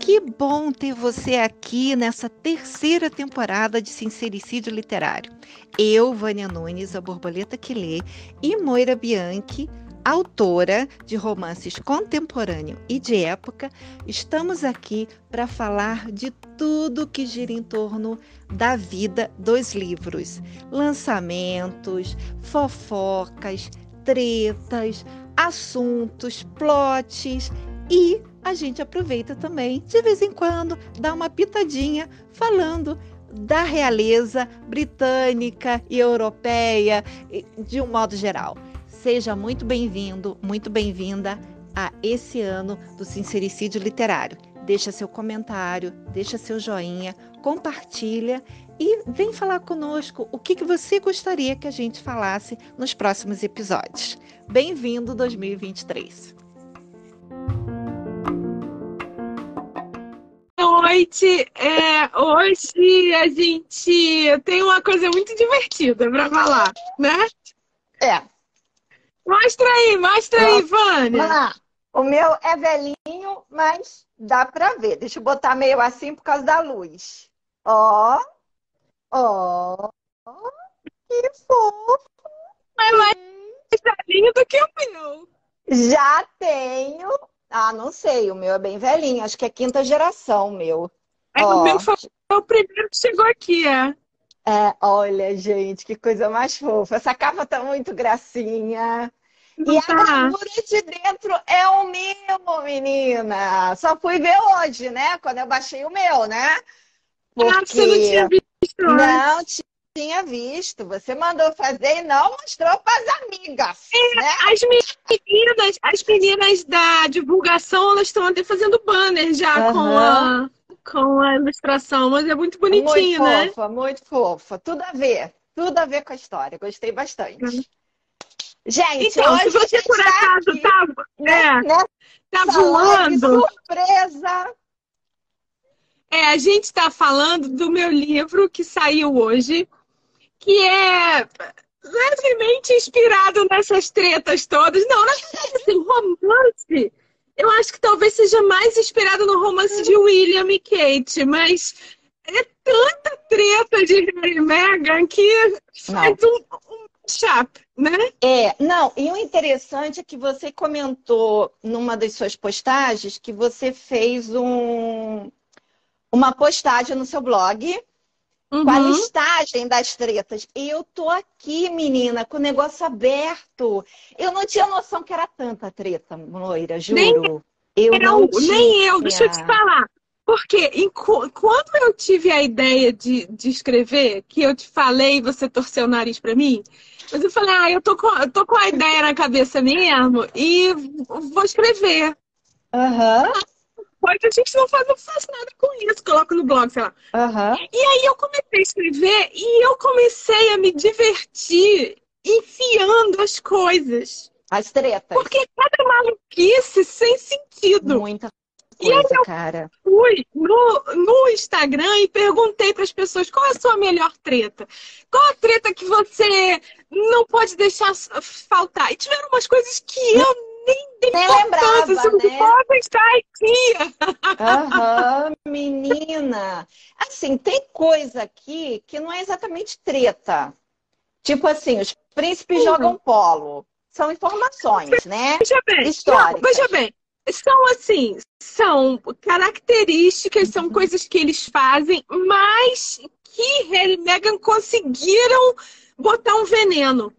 Que bom ter você aqui nessa terceira temporada de Sincericídio Literário. Eu, Vânia Nunes, a borboleta que lê, e Moira Bianchi, autora de romances contemporâneo e de época, estamos aqui para falar de tudo que gira em torno da vida dos livros, lançamentos, fofocas, tretas, assuntos, plots e a gente aproveita também, de vez em quando, dá uma pitadinha falando da realeza britânica e europeia, de um modo geral. Seja muito bem-vindo, muito bem-vinda a esse ano do Sincericídio Literário. Deixa seu comentário, deixa seu joinha, compartilha e vem falar conosco o que, que você gostaria que a gente falasse nos próximos episódios. Bem-vindo 2023! noite. É, hoje a gente tem uma coisa muito divertida para falar, né? É. Mostra aí, mostra aí, Vânia. O meu é velhinho, mas dá para ver. Deixa eu botar meio assim por causa da luz. Ó, ó, que fofo. É mais velhinho do que o meu. Já tenho ah, não sei, o meu é bem velhinho, acho que é quinta geração meu. É, o meu foi o primeiro que chegou aqui, é. É, olha, gente, que coisa mais fofa. Essa capa tá muito gracinha. Não e tá. a gravura de dentro é o meu, menina. Só fui ver hoje, né? Quando eu baixei o meu, né? Porque... Ah, você não tinha visto Não, tinha visto. Você mandou fazer e não mostrou para as amigas. É, né? As meninas, as meninas da divulgação, elas estão até fazendo banner já uhum. com, a, com a ilustração, mas é muito bonitinho, muito né? Muito fofa, muito fofa. Tudo a ver. Tudo a ver com a história. Gostei bastante. Uhum. Gente, então, se você por tá acaso aqui, tá, é, né? tá voando. Surpresa! É, a gente está falando do meu livro que saiu hoje, que é levemente inspirado nessas tretas todas. Não, assim, romance, eu acho que talvez seja mais inspirado no romance de William e Kate, mas é tanta treta de Harry e Meghan que faz um, um chap, né? É, não, e o interessante é que você comentou numa das suas postagens que você fez um, uma postagem no seu blog Uhum. com a uhum. listagem das tretas. E eu tô aqui, menina, com o negócio aberto. Eu não tinha noção que era tanta treta, Moira, juro. Nem eu, eu não tinha. Nem eu, deixa eu te falar. Porque quando eu tive a ideia de, de escrever, que eu te falei e você torceu o nariz para mim, mas eu falei, ah, eu tô com, eu tô com a ideia na cabeça mesmo e vou escrever. Aham. Uhum coisa, a gente não faz, não faz nada com isso, coloco no blog, sei lá. Uhum. E aí eu comecei a escrever e eu comecei a me divertir enfiando as coisas. As tretas. Porque cada maluquice sem sentido. Muita coisa, e aí eu cara. fui no, no Instagram e perguntei para as pessoas qual é a sua melhor treta. Qual a treta que você não pode deixar faltar? E tiveram umas coisas que eu nem, nem lembrava, né? Pode estar aqui. Aham, menina. Assim, tem coisa aqui que não é exatamente treta. Tipo assim, os príncipes uhum. jogam polo. São informações, né? Veja bem, Históricas. Não, veja bem. São assim, são características, são coisas que eles fazem, mas que Harry e Meghan conseguiram botar um veneno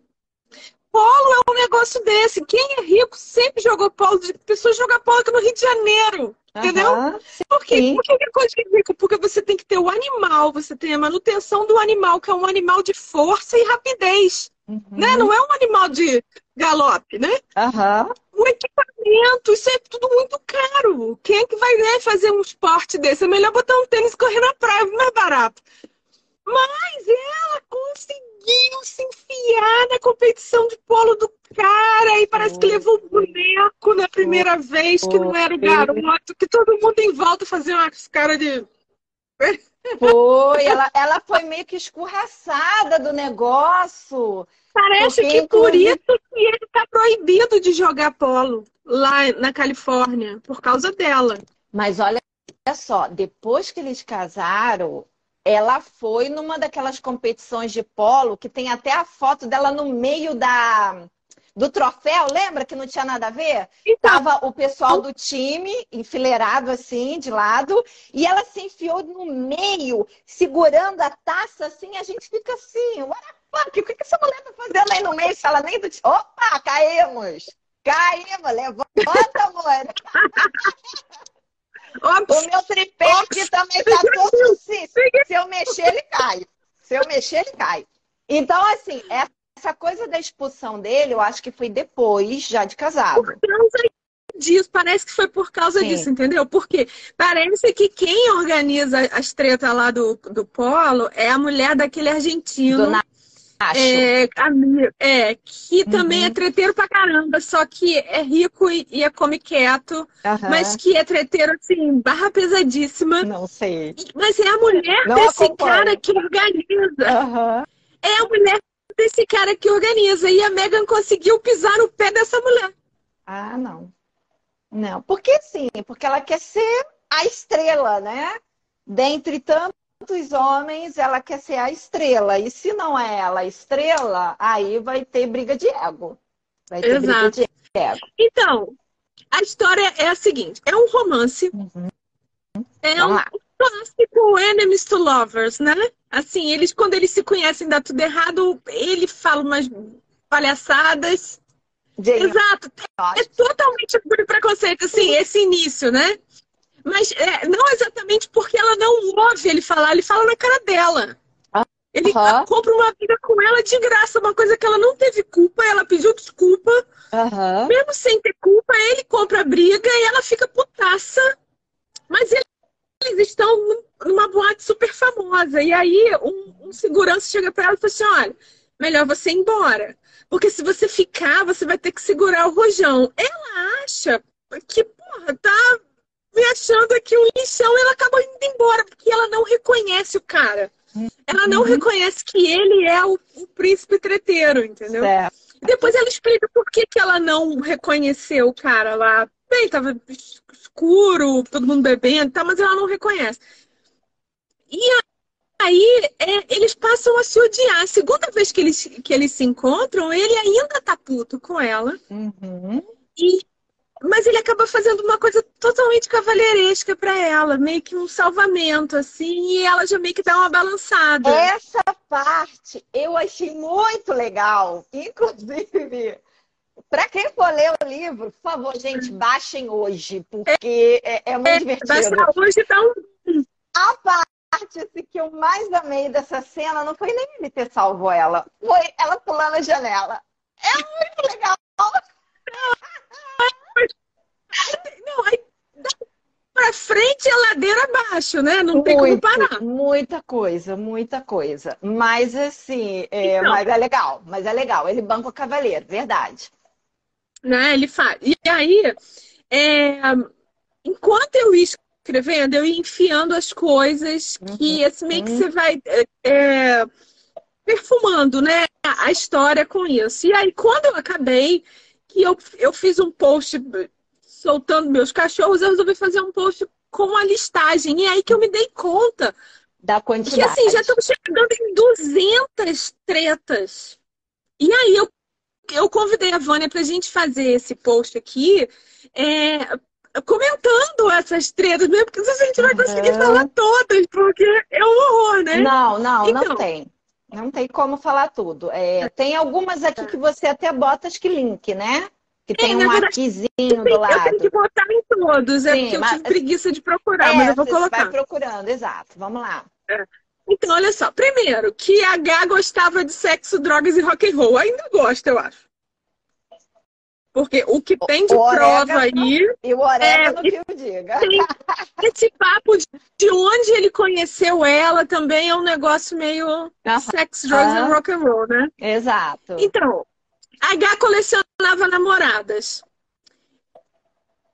polo é um negócio desse. Quem é rico sempre jogou polo. Pessoas jogam polo aqui no Rio de Janeiro. Entendeu? Uhum, Por quê? Por que é coisa de rico? Porque você tem que ter o animal, você tem a manutenção do animal, que é um animal de força e rapidez. Uhum. Né? Não é um animal de galope, né? Uhum. O equipamento, isso é tudo muito caro. Quem é que vai né, fazer um esporte desse? É melhor botar um tênis e correr na praia, mais barato. Mas ela conseguiu se enfiar na competição de polo do cara e parece que levou o boneco na primeira vez, que não era o garoto, que todo mundo em volta fazia uma cara de. Foi, ela, ela foi meio que escorraçada do negócio. Parece Porque, que por isso que ele está proibido de jogar polo lá na Califórnia, por causa dela. Mas olha só, depois que eles casaram, ela foi numa daquelas competições de polo que tem até a foto dela no meio da do troféu, lembra que não tinha nada a ver? Então, Tava o pessoal do time enfileirado assim, de lado, e ela se enfiou no meio, segurando a taça assim, a gente fica assim, what the fuck? O que, que essa mulher tá fazendo aí no meio se ela nem do Opa, caímos! Caímos, levanta, amor! o meu tripé aqui também tá todo assim. Se eu mexer, ele cai. Se eu mexer, ele cai. Então, assim, essa coisa da expulsão dele, eu acho que foi depois, já de casado. Por causa disso, parece que foi por causa Sim. disso, entendeu? Porque parece que quem organiza as tretas lá do, do Polo é a mulher daquele argentino. Do é, é, que uhum. também é treteiro pra caramba, só que é rico e, e é come quieto, uhum. mas que é treteiro, assim, barra pesadíssima. Não sei. Mas é a mulher Não desse acompanho. cara que organiza. Uhum. É a mulher desse cara que organiza. E a Megan conseguiu pisar no pé dessa mulher. Ah, não. Não, porque sim, porque ela quer ser a estrela, né? Dentre tantos homens, ela quer ser a estrela. E se não é ela a estrela, aí vai ter briga de ego. Vai ter Exato. briga de ego. Então, a história é a seguinte: é um romance. Uhum. É um, clássico enemies to lovers, né? Assim, eles quando eles se conhecem dá tudo errado, ele fala umas palhaçadas. Exato. É totalmente por preconceito, assim, esse início, né? Mas é, não exatamente porque ela não ouve ele falar, ele fala na cara dela. Ele uhum. compra uma vida com ela de graça, uma coisa que ela não teve culpa, ela pediu desculpa. Uhum. Mesmo sem ter culpa, ele compra a briga e ela fica putaça. Mas ele eles estão numa boate super famosa. E aí um, um segurança chega para ela e fala assim: olha, melhor você ir embora. Porque se você ficar, você vai ter que segurar o rojão. Ela acha que, porra, tá me achando aqui um lixão. Ela acaba indo embora, porque ela não reconhece o cara. Ela não uhum. reconhece que ele é o, o príncipe treteiro, entendeu? Certo. Depois ela explica por que, que ela não reconheceu o cara lá. Bem, tava escuro, todo mundo bebendo, tá, mas ela não reconhece. E aí é, eles passam a se odiar. A segunda vez que eles, que eles se encontram, ele ainda tá puto com ela. Uhum. E, mas ele acaba fazendo uma coisa totalmente cavalheiresca para ela, meio que um salvamento, assim, e ela já meio que dá uma balançada. Essa parte eu achei muito legal. Inclusive, para quem for ler o livro, por favor, gente, baixem hoje, porque é, é muito é, divertido. hoje tá um... A parte assim, que eu mais amei dessa cena não foi nem ele ter salvo ela, foi ela pulando a janela. É muito legal. Não, aí para frente é ladeira abaixo, né? Não Muito, tem como parar. Muita coisa, muita coisa. Mas assim, é, então, mas é legal, mas é legal. Ele banca o cavaleiro, verdade né? Ele faz. E aí, é, enquanto eu ia escrevendo, eu ia enfiando as coisas que, uhum. assim, meio que você vai é, é, perfumando, né? A história com isso. E aí, quando eu acabei, que eu, eu fiz um post soltando meus cachorros, eu resolvi fazer um post com a listagem. E aí que eu me dei conta da quantidade. Que assim, já estamos chegando em 200 tretas. E aí eu eu convidei a Vânia para a gente fazer esse post aqui, é, comentando essas tretas, mesmo porque a gente vai conseguir uhum. falar todas, porque é um horror, né? Não, não, então, não tem. Não tem como falar tudo. É, tem algumas aqui que você até bota, acho que link, né? Que tem é, um arquizinho do lado. Eu tenho que botar em todos, é Sim, é porque mas, eu tive preguiça de procurar, é, mas eu vou colocar. vai procurando, exato. Vamos lá. É. Então, olha só. Primeiro, que a H gostava de sexo, drogas e rock and roll. Ainda gosta, eu acho. Porque o que tem de o prova aí. E o orégano é, que eu diga. Esse papo de, de onde ele conheceu ela também é um negócio meio -huh. sex, drugs uh -huh. and rock and roll, né? Exato. Então, H colecionava namoradas.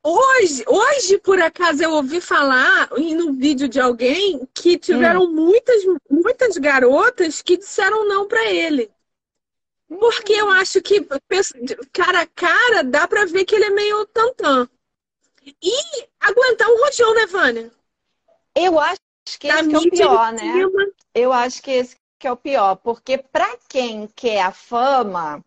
Hoje, hoje, por acaso, eu ouvi falar no vídeo de alguém que tiveram hum. muitas, muitas garotas que disseram não para ele. Porque eu acho que cara a cara dá pra ver que ele é meio tantã. E aguentar um rojão, né, Vânia? Eu acho que esse que é o pior, né? Eu acho que esse que é o pior, porque para quem quer a fama,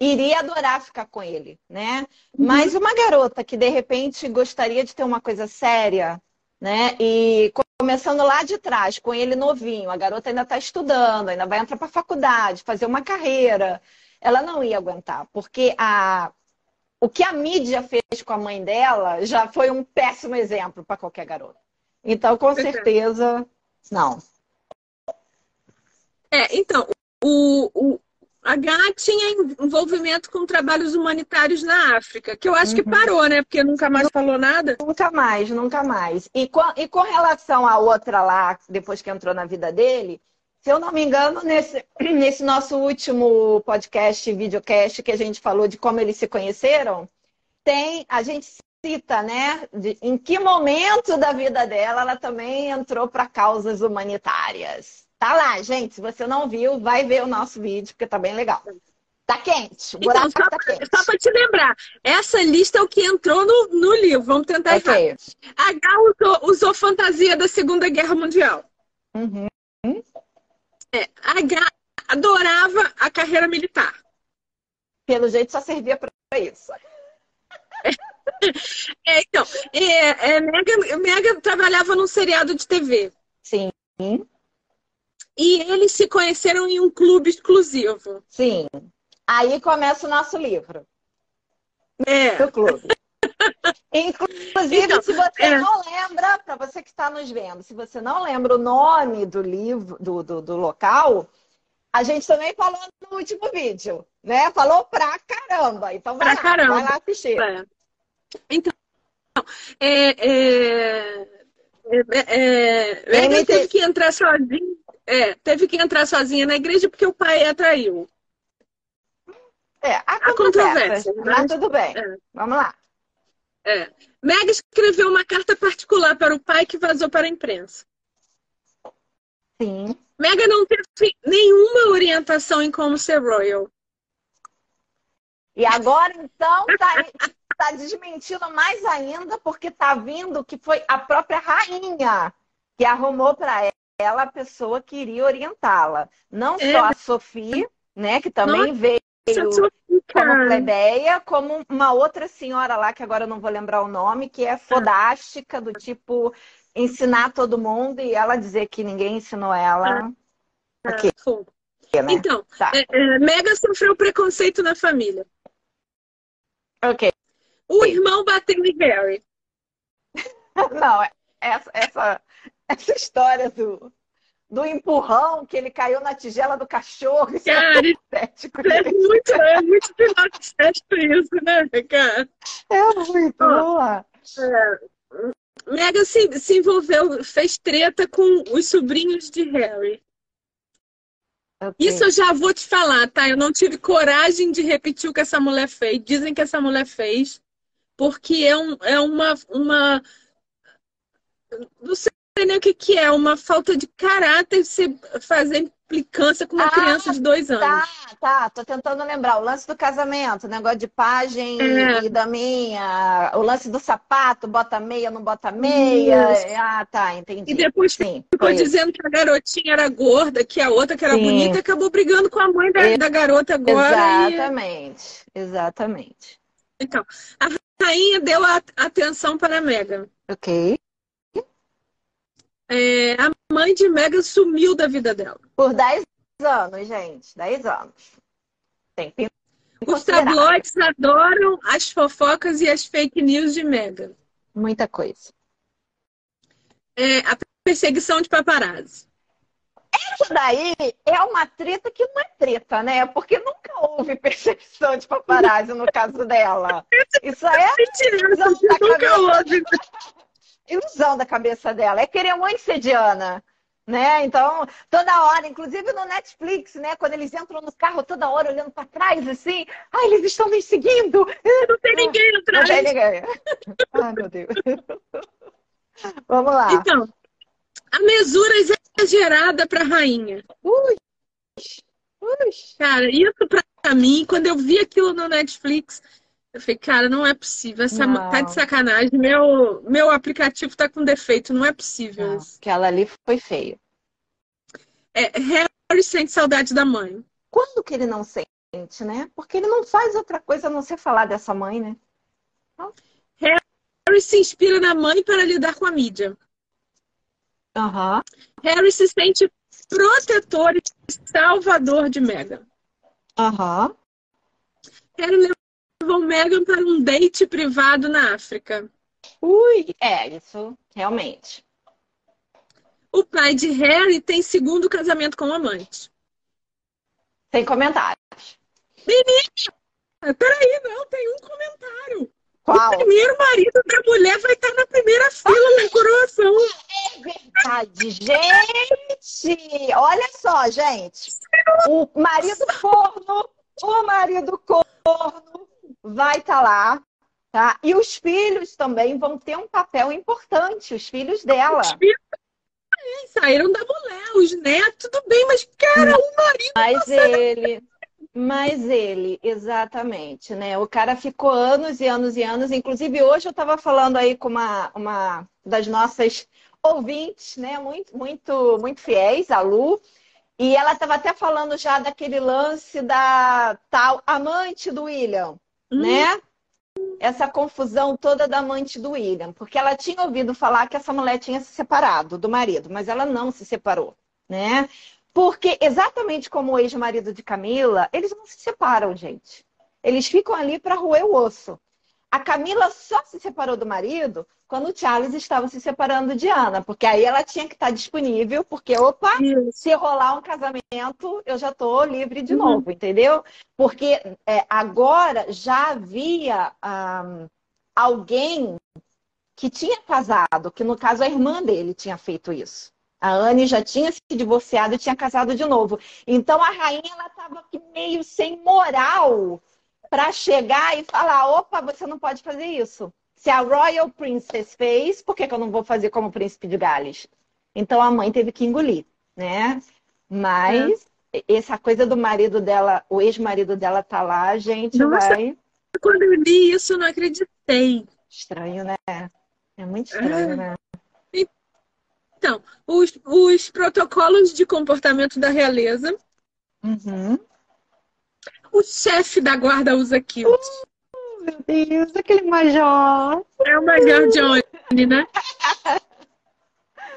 iria adorar ficar com ele, né? Uhum. Mas uma garota que de repente gostaria de ter uma coisa séria, né? E começando lá de trás, com ele novinho, a garota ainda está estudando, ainda vai entrar para a faculdade, fazer uma carreira, ela não ia aguentar, porque a o que a mídia fez com a mãe dela já foi um péssimo exemplo para qualquer garota. Então, com certeza, não. É, então, o, o, a GA tinha envolvimento com trabalhos humanitários na África, que eu acho uhum. que parou, né? Porque nunca mais falou nada. Nunca mais, nunca mais. E com, e com relação à outra lá, depois que entrou na vida dele, se eu não me engano, nesse, nesse nosso último podcast, videocast, que a gente falou de como eles se conheceram, tem, a gente cita, né, de, em que momento da vida dela ela também entrou para causas humanitárias. Tá lá, gente. Se você não viu, vai ver o nosso vídeo, porque tá bem legal. Tá quente. O buraco então, só, tá quente. Só para te lembrar, essa lista é o que entrou no, no livro. Vamos tentar okay. A H usou, usou, fantasia da Segunda Guerra Mundial. Uhum. É, a H adorava a carreira militar. Pelo jeito só servia para isso. É, então, é, é, Mega, Mega trabalhava num seriado de TV. Sim. E eles se conheceram em um clube exclusivo. Sim. Aí começa o nosso livro. É. Do clube. Inclusive, então, se você é. não lembra, para você que está nos vendo, se você não lembra o nome do livro, do, do, do, local, a gente também falou no último vídeo, né? Falou pra caramba. Então vai pra lá, caramba. vai lá assistir. É. Então, é, é, é, é, teve que entrar sozinho é, teve que entrar sozinha na igreja porque o pai a atraiu. É, a, a controvérsia. Mas, mas tudo bem. É. Vamos lá. É. Meg escreveu uma carta particular para o pai que vazou para a imprensa. Sim. Mega não teve nenhuma orientação em como ser royal. E agora, então, tá, tá desmentindo mais ainda, porque tá vindo que foi a própria rainha que arrumou para ela a pessoa que iria orientá-la. Não é. só a Sofia, né, que também Nossa, veio como plebeia, como uma outra senhora lá, que agora eu não vou lembrar o nome, que é fodástica, do tipo ensinar todo mundo e ela dizer que ninguém ensinou ela. Ah, okay. né? Então, tá. é, é, Mega sofreu preconceito na família. Ok. O irmão bateu em Harry. não, essa, essa essa história do, do empurrão que ele caiu na tigela do cachorro. Isso é cara, é, patético, é muito, é muito piloto isso, né, cara? É muito, lá. É, Mega se, se envolveu, fez treta com os sobrinhos de Harry. Okay. Isso eu já vou te falar, tá? Eu não tive coragem de repetir o que essa mulher fez. Dizem que essa mulher fez porque é, um, é uma, uma. Não sei nem o que, que é, uma falta de caráter você fazer implicância com uma ah, criança de dois anos. Tá, tá, tô tentando lembrar. O lance do casamento, o negócio de pajem é. e daminha, o lance do sapato, bota meia, não bota meia. Isso. Ah, tá, entendi. E depois Sim, ficou dizendo que a garotinha era gorda, que a outra que era Sim. bonita, acabou brigando com a mãe da, da garota agora. Exatamente, e... exatamente. Então, a rainha deu a atenção para a Megan. Ok. É, a mãe de Megan sumiu da vida dela. Por 10 anos, gente. 10 anos. Tem Os tabloides adoram as fofocas e as fake news de Megan. Muita coisa. É, a perseguição de paparazzi. Essa daí é uma treta que não é treta, né? Porque nunca houve perseguição de paparazzi no caso dela. Isso é. Mentira, nunca houve ilusão da cabeça dela. É querer muito ser Diana. Né? Então, toda hora, inclusive no Netflix, né? Quando eles entram no carro, toda hora olhando para trás, assim, ah, eles estão me seguindo. Não tem ninguém atrás. Não tem ninguém. Ai, meu Deus. Vamos lá. Então, a mesura exagerada para rainha. Ui. Ui. Cara, isso para pra mim. Quando eu vi aquilo no Netflix, eu falei, cara, não é possível. Essa Não. tá de sacanagem. Meu, meu aplicativo tá com defeito. Não é possível Não, aquela ali foi feio. É, Harry sente saudade da mãe. Quando que ele não sente, né? Porque ele não faz outra coisa a não ser falar dessa mãe, né? Harry se inspira na mãe para lidar com a mídia. Aham. Harry se sente protetor e salvador de Meghan. Aham. Harry levou Meghan para um date privado na África. Ui, é, isso realmente. O pai de Harry tem segundo casamento com amante. Sem comentários. Peraí, não, tem um comentário. Qual? O primeiro marido da mulher vai estar na primeira fila na coroação. Verdade, gente! Olha só, gente. O marido corno, o marido corno vai estar lá, tá? E os filhos também vão ter um papel importante, os filhos dela. Os filhos também saíram da mulher, os netos, tudo bem, mas, cara, o marido. Mas ele, mas ele, exatamente, né? O cara ficou anos e anos e anos. Inclusive, hoje eu estava falando aí com uma, uma das nossas ouvintes, né? Muito, muito, muito fiéis, a Lu. E ela estava até falando já daquele lance da tal amante do William, Hum. né? Essa confusão toda da amante do William, porque ela tinha ouvido falar que essa mulher tinha se separado do marido, mas ela não se separou, né? Porque exatamente como o ex-marido de Camila, eles não se separam, gente. Eles ficam ali para roer o osso. A Camila só se separou do marido quando o Charles estava se separando de Ana, porque aí ela tinha que estar disponível, porque, opa, Isso. se rolar um casamento, eu já tô livre de Uhum. novo, entendeu? Porque é, agora já havia ah, alguém que tinha casado, que no caso a irmã dele tinha feito isso. A Anne já tinha se divorciado e tinha casado de novo. Então a rainha ela estava meio sem moral para chegar e falar: opa, você não pode fazer isso. Se a Royal Princess fez, por que, que eu não vou fazer como príncipe de Gales? Então a mãe teve que engolir, né? Mas essa coisa do marido dela, o ex-marido dela tá lá, a gente Nossa. vai. Quando eu li isso, eu não acreditei. Estranho, né? É muito estranho, É. né? Então, os, os protocolos de comportamento da realeza, Uhum. O chefe da guarda usa kilt. Meu Deus, aquele major. É o Major Johnny, né?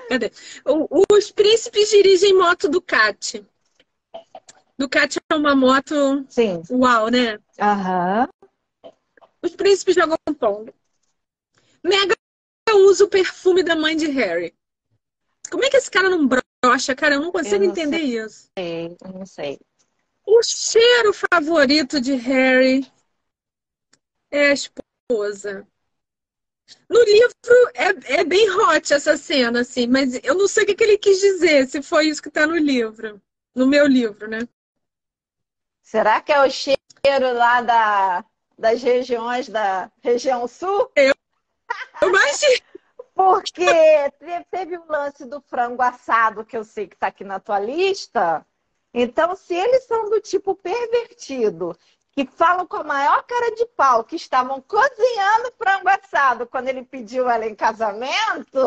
Cadê? O- os príncipes dirigem moto Ducati. Ducati é uma moto Sim. uau, né? Aham. Os príncipes jogam pong. Mega usa o perfume da mãe de Harry. Como é que esse cara não brocha, cara? Eu não consigo Eu não entender isso. Sei, eu não sei. O cheiro favorito de Harry é a esposa. No livro é, é bem hot essa cena, assim, mas eu não sei o que, que ele quis dizer, se foi isso que tá no livro. No meu livro, né? Será que é o cheiro lá da, das regiões da região sul? Eu imagino. Porque te- teve o lance do frango assado, que eu sei que está aqui na tua lista. Então, se eles são do tipo pervertido, que falam com a maior cara de pau, que estavam cozinhando frango assado quando ele pediu ela em casamento,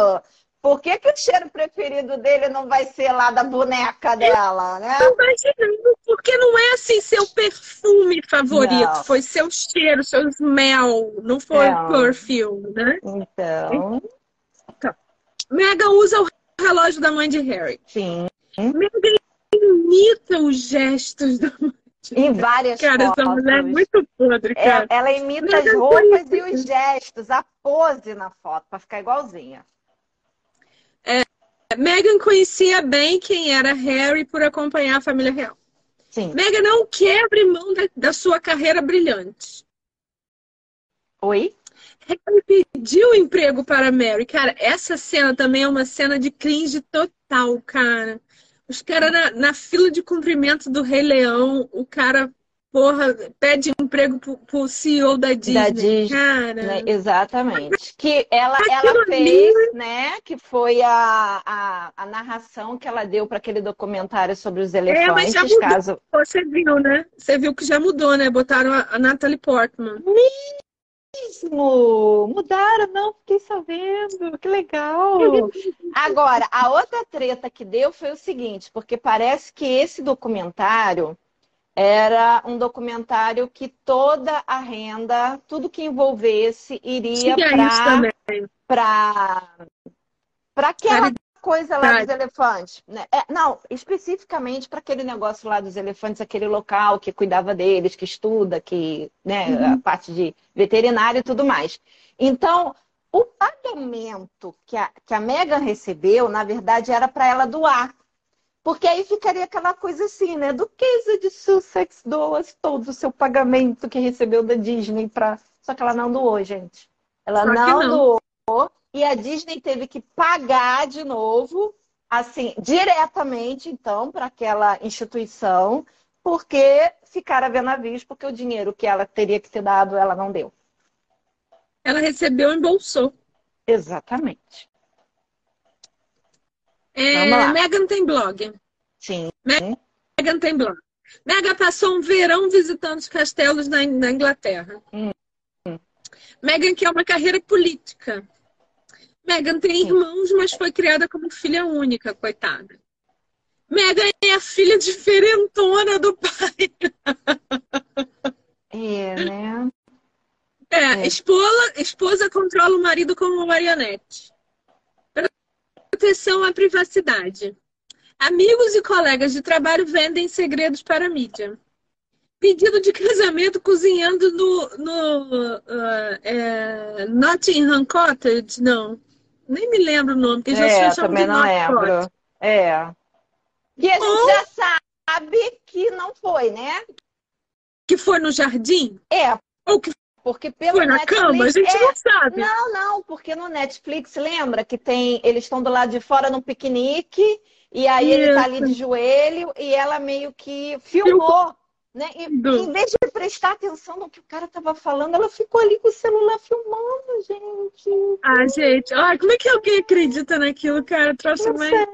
por que, que o cheiro preferido dele não vai ser lá da boneca dela, né? Imaginando, porque não é assim seu perfume favorito, Não. foi seu cheiro, seu smell, não foi É. perfume, né? Então, Mega usa o relógio da mãe de Harry. sim. Mega imita os gestos da mãe. Em várias Cara, fotos. essa mulher é muito podre, É, cara. ela imita as roupas e os gestos, a pose na foto, pra ficar igualzinha. Meghan conhecia bem quem era Harry por acompanhar a família real. Sim. Meghan não quebre mão da, da sua carreira brilhante. Oi? Harry pediu emprego para Mary. Cara, essa cena também é uma cena de cringe total, cara. Os caras na, na fila de cumprimento do Rei Leão, o cara porra, pede emprego pro, pro CEO da Disney. Da Disney, cara. Né? Exatamente. Que ela, ela fez, né? Que foi a, a, a, narração que ela deu para aquele documentário sobre os elefantes. É, mas já mudou. Caso... Você viu, né? Você viu que já mudou, né? Botaram a, a Natalie Portman. Mesmo! Mudaram, não, fiquei sabendo. Que legal! Agora, a outra treta que deu foi o seguinte, porque parece que esse documentário era um documentário que toda a renda, tudo que envolvesse, iria para para aquela coisa lá dos elefantes. Né? É, não, especificamente para aquele negócio lá dos elefantes, aquele local que cuidava deles, que estuda, que, né, uhum. a parte de veterinário e tudo mais. Então, o pagamento que a, que a Megan recebeu, na verdade, era para ela doar porque aí ficaria aquela coisa assim, né? Do Duquesa de Sussex doas todo o seu pagamento que recebeu da Disney para. Só que ela não doou, gente. Ela não, não, doou. E a Disney teve que pagar de novo, assim, diretamente, então, para aquela instituição, porque ficaram a ver navios, porque o dinheiro que ela teria que ter dado, ela não deu. Ela recebeu e embolsou. Exatamente. É, Megan tem blog. Sim. Megan tem blog. Megan passou um verão visitando os castelos na, na Inglaterra. Hum. Megan quer uma carreira política. Megan tem irmãos, mas foi criada como filha única, coitada. Megan é a filha diferentona do pai. É, né? É, é. Esposa, esposa controla o marido como marionete proteção à privacidade. Amigos e colegas de trabalho vendem segredos para a mídia. Pedido de casamento cozinhando no, no uh, é, Nottingham Cottage? Não. Nem me lembro o nome, porque já é, também não lembro. É. E a gente Ou... já sabe que não foi, né? Que foi no jardim? É. Ou que porque pelo Foi na Netflix, cama? A gente é... não sabe. Não, não, porque no Netflix, lembra que tem. Eles estão do lado de fora num piquenique, e aí Isso. ele tá ali de joelho, e ela meio que filmou. Né? E, em vez de prestar atenção no que o cara tava falando, ela ficou ali com o celular filmando, gente. Ah, gente, ai, como é que alguém acredita naquilo, cara? Trouxe mais.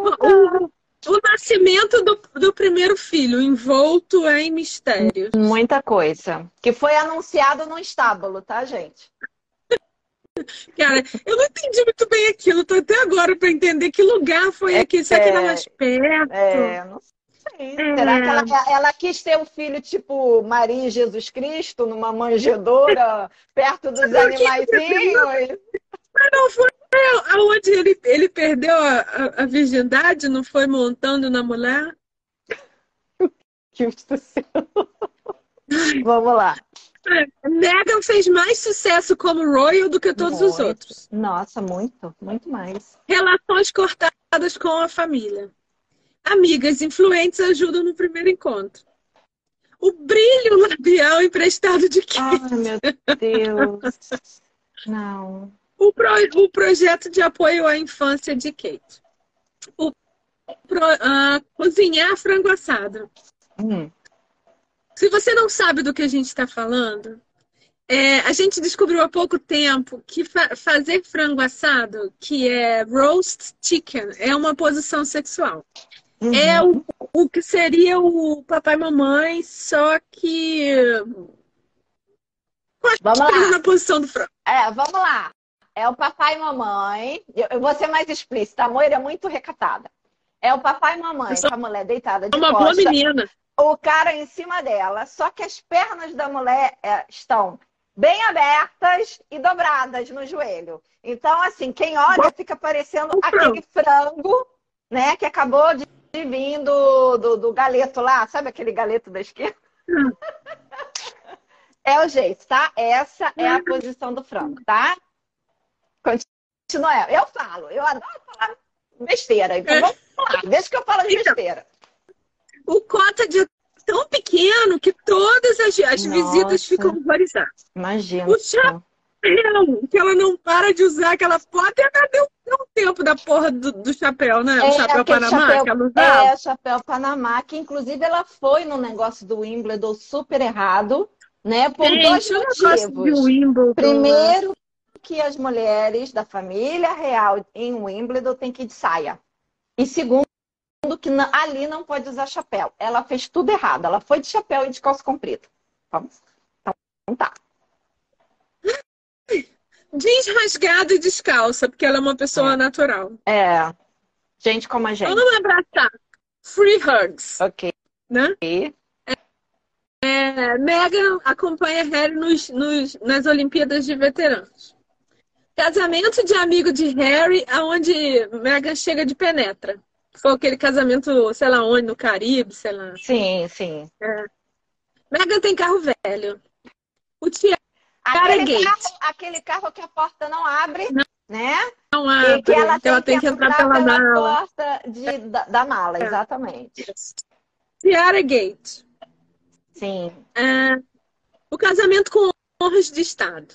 O, o nascimento do, do primeiro filho, envolto em mistérios. Muita coisa. Que foi anunciado no estábulo, tá, gente? Cara, eu não entendi muito bem aquilo. Tô até agora para entender que lugar foi é, aqui. Será que era mais perto? É, não sei. Será que ela, ela, quis ter um filho tipo Maria e Jesus Cristo, numa manjedoura, perto dos animaizinhos? Mas não foi aonde ele, ele perdeu a, a, a, virgindade, não foi montando na mulher? Que céu. Vamos lá. Megan fez mais sucesso como Royal do que todos muito. os outros. Nossa, muito, muito mais. Relações cortadas com a família. Amigas influentes ajudam no primeiro encontro. O brilho labial emprestado de Kate. Ai, meu Deus. Não o, pro, o projeto de apoio à infância de Kate. O pro, uh, cozinhar frango assado. Hum. Se você não sabe do que a gente está falando, é, a gente descobriu há pouco tempo que fa fazer frango assado, que é roast chicken, é uma posição sexual. Uhum. É o, o que seria o papai e mamãe, só que. Vamos lá. na posição do frango. É, vamos lá. É o papai e mamãe. Eu vou ser mais explícita. A Moira é muito recatada. É o papai e mamãe com a mulher deitada de uma costa. boa menina. O cara em cima dela. Só que as pernas da mulher é, estão bem abertas e dobradas no joelho. Então, assim, quem olha fica parecendo aquele frango, né? Que acabou de vir do, do, do galeto lá. Sabe aquele galeto da esquerda? É o jeito, tá? Essa é a posição do frango, tá? Continua. Eu falo, eu adoro falar besteira. Então vamos lá, deixa que eu falo de então, besteira. O cota de tão pequeno que todas as, as visitas ficam horrorizadas. Imagina. O, cha que ela não para de usar aquela foto e até deu, deu um tempo da porra do, do chapéu, né? É, o chapéu Panamá chapéu, que ela usava. É, chapéu Panamá, que inclusive ela foi no negócio do Wimbledon super errado, né? Por Gente, dois motivos. Wimbledon. Primeiro, que as mulheres da família real em Wimbledon têm que ir de saia. E segundo, que ali não pode usar chapéu. Ela fez tudo errado. Ela foi de chapéu e de calça comprida. Vamos. Então tá. Jeans rasgado e descalça, porque ela é uma pessoa natural. É. Gente como a gente. Vamos abraçar. Free hugs, Ok. né? É, Meghan acompanha Harry nos, nos- nas Olimpíadas de Veteranos. Casamento de amigo de Harry, aonde Meghan chega de penetra. Foi aquele casamento, sei lá onde, no Caribe, sei lá. Sim, sim. Meghan tem carro velho. O Tiago Aquele Gate. carro, aquele carro que a porta não abre, né? não E abre, que ela que ela tem que entrar pela mala. porta de- da, da mala, exatamente. Tiara Gate. Sim. É, o casamento com honras de Estado.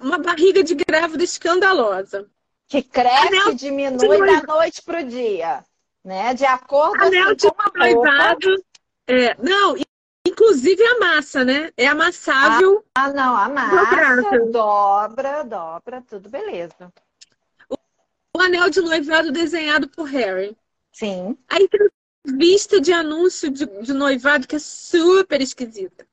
Uma barriga de grávida escandalosa. Que cresce Anel e diminui da noite pro dia, né? De acordo Anel assim, de com a roupa. É, não, inclusive a massa, né? É amassável. Ah, não, a massa dobra, dobra, tudo beleza. O anel de noivado desenhado por Harry. Sim. A entrevista de anúncio de, de noivado que é super esquisita.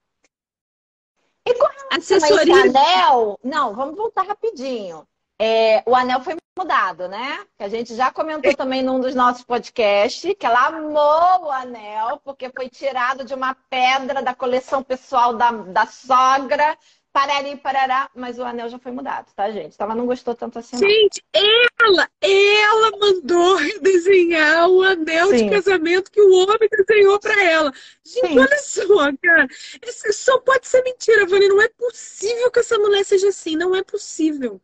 E com relação a esse anel, não, vamos voltar rapidinho. É, o anel foi mudado, né? Que a gente já comentou também num dos nossos podcasts, que ela amou o anel, porque foi tirado de uma pedra da coleção pessoal da, da sogra, parari, parará, mas o anel já foi mudado, tá, gente? Então ela não gostou tanto assim, não. Gente, ela, ela mandou desenhar o anel Sim. de casamento que o homem desenhou pra ela. Gente, Sim. olha só, cara. Isso só pode ser mentira, Vani. Não é possível que essa mulher seja assim. Não é possível.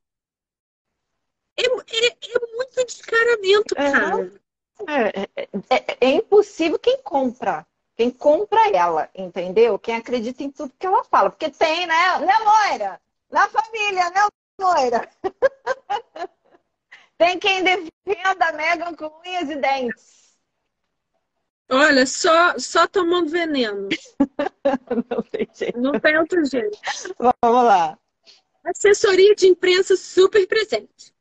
É, é, é muito descaramento, É. cara. É, é- é- é impossível quem compra. Quem compra ela, entendeu? Quem acredita em tudo que ela fala. Porque tem, né? Né, Moira? Na família, né, Moira? tem quem defenda a Megan com unhas e dentes. Olha, só, só tomando veneno. Não tem jeito. Não tem outro jeito. Vamos lá. Assessoria de imprensa super presente.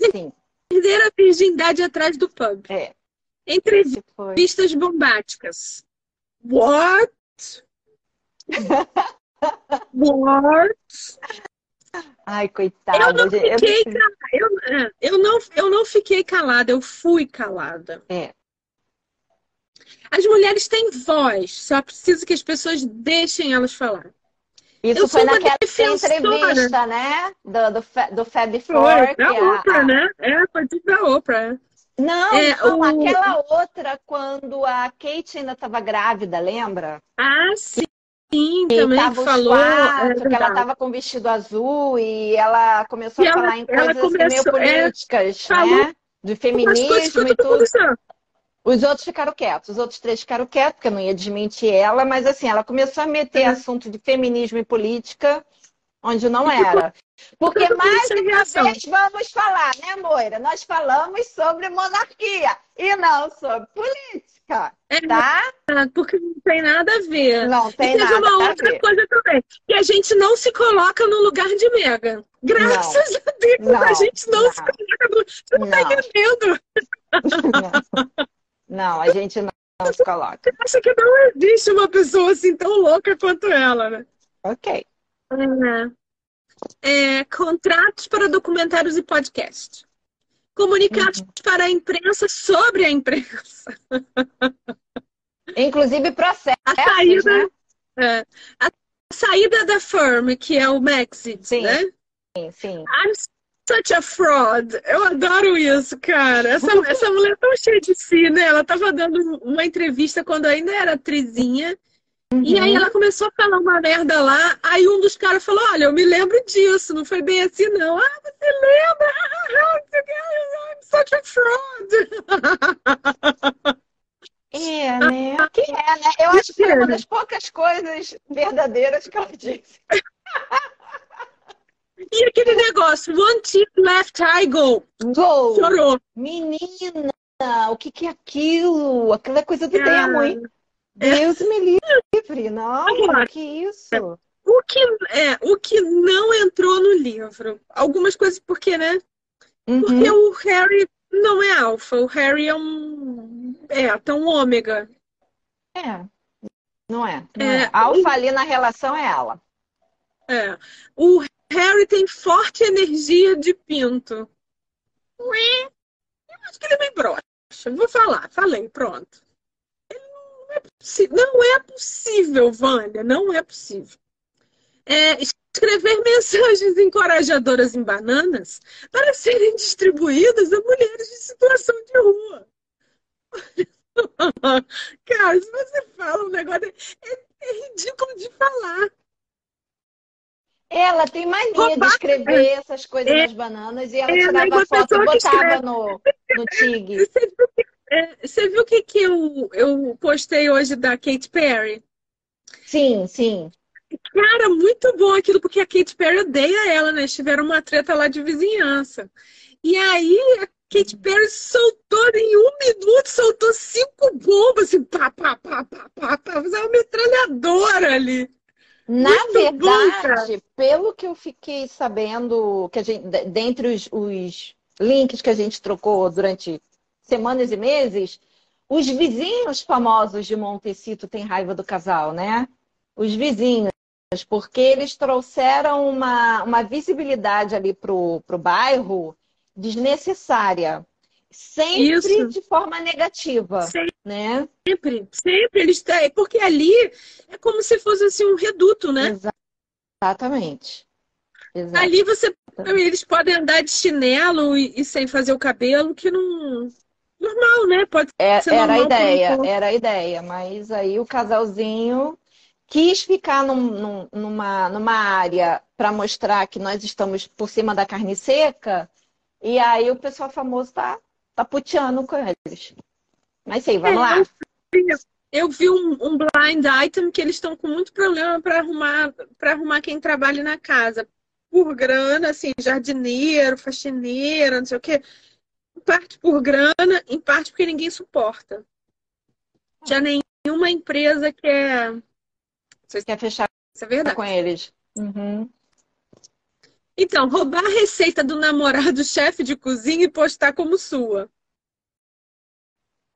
Sim, Perder a virgindade atrás do pub. é. Entrevista. Se foi. Pistas bombásticas. What? What? Ai, coitada. Eu não. Eu fiquei calada. Eu, é, eu, não, eu não fiquei calada, eu fui calada. É. As mulheres têm voz, só preciso que as pessoas deixem elas falar. Isso Eu foi naquela defensora. entrevista, né? Do, do, do Fab Foi, Four. da Oprah, a- né? É, foi tudo da Oprah. Não, É, não, o- aquela outra quando a Kate ainda estava grávida, lembra? Ah, sim, sim Que também falou. é quatro, que ela estava com vestido azul e ela começou E a ela- falar em coisas assim, meio começou- é, políticas, falou né? Coisas feminismo e tudo. Os outros ficaram quietos, os outros três ficaram quietos, porque eu não ia desmentir ela, mas assim, ela começou a meter É. assunto de feminismo e política onde não era. Porque mais uma vez vamos falar, né, Moira? Nós falamos sobre monarquia e não sobre política, É tá? porque não tem nada a ver. Não E tem teve nada uma outra coisa também, que a gente não se coloca no lugar de Megan. Graças a Deus, Não, a gente não, não. se coloca no... Você não, tá Não. entendendo? Não. Não, a gente não, não se coloca. Você acha que não existe uma pessoa assim tão louca quanto ela, né? Ok. É. É, contratos para documentários e podcasts. Comunicados Uhum. para a imprensa sobre a imprensa. Inclusive processos, A saída, né? é, a saída da firm, que é o Maxit, né? Sim, sim. I'm such a fraud. Eu adoro isso, cara. Essa, essa mulher é tão cheia de si, né? Ela tava dando uma entrevista quando ainda era atrizinha. E aí ela começou a falar uma merda lá. Aí um dos caras falou: Olha, eu me lembro disso, não foi bem assim, não. Ah, você lembra? I'm such a fraud. É, né? Que é, né? Eu acho que foi uma das poucas coisas verdadeiras que ela disse. E aquele negócio, one tip left eye go. Gol! Chorou. Menina, o que que é aquilo? Aquela é coisa do É. demo, hein? Deus me livre. Não, Agora. que isso? O que, é, o que não entrou no livro? Algumas coisas, porque, né? Porque Uhum. o Harry não é alfa, o Harry é um. É, tá um ômega. É. Não é. Não É, é. Alfa ali na relação é ela. É. O Harry tem forte energia de pinto. Ué, Eu acho que ele é bem broxa. Vou falar, falei, pronto. Não é possível, não é possível, Vânia, não é possível. É, escrever mensagens encorajadoras em bananas para serem distribuídas a mulheres de situação de rua. Cara, se você fala um negócio, é, é ridículo de falar. Ela tem mania de escrever essas coisas É. nas bananas e ela É, tirava uma foto e botava no, no TIG. Você viu, que- é, você viu o que, que eu, eu postei hoje da Katy Perry? Sim, sim. Cara, muito bom aquilo, porque a Katy Perry odeia ela, né? Eles tiveram uma treta lá de vizinhança. E aí a Katy Perry soltou em um minuto, soltou cinco bombas, assim, pá, pá, pá, pá, pá, pá, fazer uma metralhadora ali. Na Muito bom, verdade, pelo que eu fiquei sabendo, que a gente, de- dentre os, os links que a gente trocou durante semanas e meses, os vizinhos famosos de Montecito têm raiva do casal, né? Os vizinhos, porque eles trouxeram uma, uma visibilidade ali pro, pro bairro desnecessária. Sempre Isso. de forma negativa, Sempre. né? Sempre, sempre eles têm, porque ali é como se fosse assim um reduto, né? Exatamente. Exato. Ali você, eles podem andar de chinelo e, e sem fazer o cabelo, que não normal, né? Pode É- ser era a um ideia, pouco. era a ideia, mas aí o casalzinho quis ficar num- num- numa, numa área para mostrar que nós estamos por cima da carne seca, e aí o pessoal famoso tá, tá puteando com eles. Mas sim, vamos É, lá. Eu vi um, um blind item que eles estão com muito problema para arrumar para arrumar quem trabalha na casa. Por grana, assim, jardineiro, faxineira, não sei o quê. Em parte por grana, em parte porque ninguém suporta. Já nenhuma empresa quer. Quer fechar Isso é verdade. com eles? Uhum. Então, roubar a receita do namorado chefe de cozinha e postar como sua.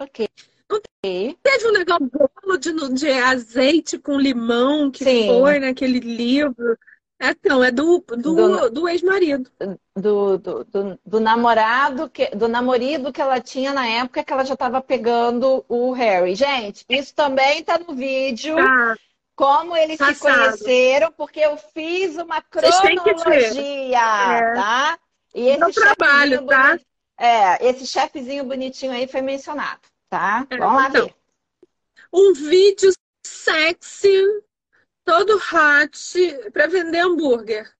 Ok. Ok. Teve um negócio bolo de, de azeite com limão que Sim. foi naquele livro. É, não, é do, do, Do- do ex-marido. Do, do, do, do namorado, que, do namorido que ela tinha na época que ela já estava pegando o Harry. Gente, isso também tá no vídeo. Tá. Como eles se Passado. conheceram, porque eu fiz uma cronologia, É. tá? E esse Dá trabalho, tá? boni- É, esse chefezinho bonitinho aí foi mencionado, tá? É, Vamos lá então. ver. Um vídeo sexy, todo hot, pra vender hambúrguer.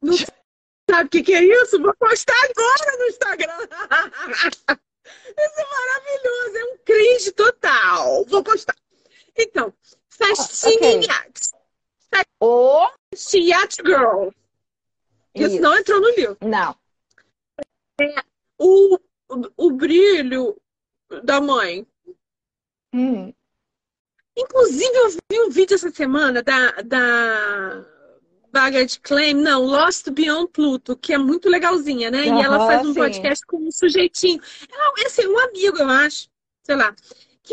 Não sabe o que, que é isso? Vou postar agora no Instagram. Isso é maravilhoso, é um cringe total. Vou postar. Então, festinha ok. em yacht. O... Yacht Girl. Isso Isso. não entrou no livro. Não. O, o, o brilho da mãe. Hum. Inclusive, eu vi um vídeo essa semana da, da Baggage Claim, não, Lost Beyond Pluto, que é muito legalzinha, né? e ela faz um sim. podcast com um sujeitinho. É assim, um amigo, eu acho, sei lá,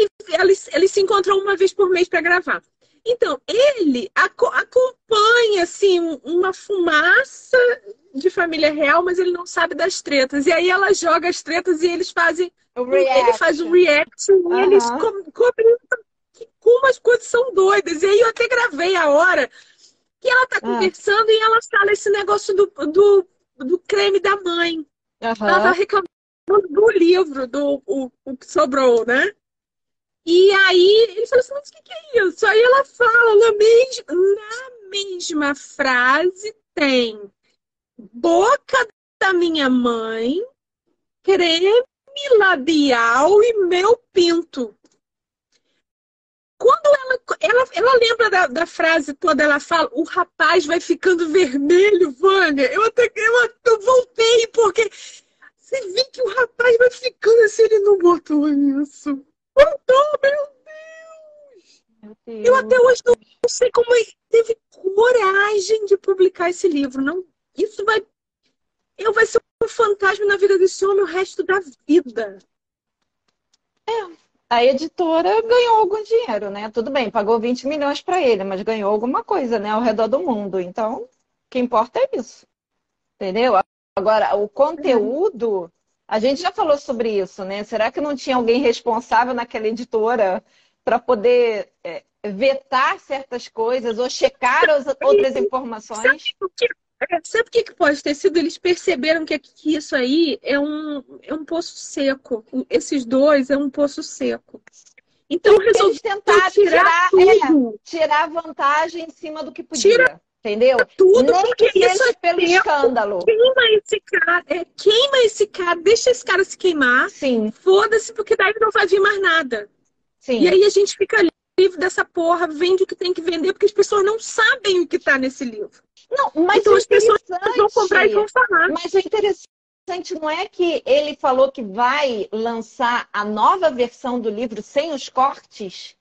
que eles, eles se encontram uma vez por mês para gravar. Então, ele aco- acompanha, assim, um- uma fumaça de família real, mas ele não sabe das tretas. E aí ela joga as tretas e eles fazem ele faz um reaction. react e eles co comentam que como as coisas são doidas. E aí eu até gravei a hora que ela tá Ah. conversando e ela fala esse negócio do, do, do creme da mãe. Ela tá reclamando do livro, do o, o que sobrou, né? E aí ele falou assim, mas o que, que é isso? Aí ela fala, na mesma, na mesma frase tem boca da minha mãe, creme labial e meu pinto. quando ela, ela, ela lembra da, da frase toda, ela fala, o rapaz vai ficando vermelho, Vânia. Eu até eu, eu voltei, porque você vê que o rapaz vai ficando assim, ele não botou isso. Botou, meu Deus! Meu Deus. Eu até hoje não, não sei como ele teve coragem de publicar esse livro. Não, isso vai. Eu vai ser um fantasma na vida desse homem o resto da vida. É, a editora ganhou algum dinheiro, né? Tudo bem, pagou 20 milhões para ele, mas ganhou alguma coisa, né, ao redor do mundo. Então, o que importa é isso. Entendeu? Agora, o conteúdo, a gente já falou sobre isso, né? Será que não tinha alguém responsável naquela editora para poder é, vetar certas coisas ou checar as outras informações? Sabe o que, sabe que pode ter sido? Eles perceberam que, que isso aí é um, é um poço seco. Esses dois é um poço seco. Então resolveram tentar tirar, tirar, é, tirar vantagem em cima do que podia. Tira Entendeu? Tudo Nem porque que isso é pelo tempo. escândalo. Queima esse cara, é, queima esse cara, deixa esse cara se queimar. Sim. Foda-se, porque daí não vai vir mais nada. Sim. E aí a gente fica livre dessa porra, vende o que tem que vender, porque as pessoas não sabem o que está nesse livro. Não, mas então as pessoas vão comprar e vão falar. Mas o interessante não é que ele falou que vai lançar a nova versão do livro sem os cortes?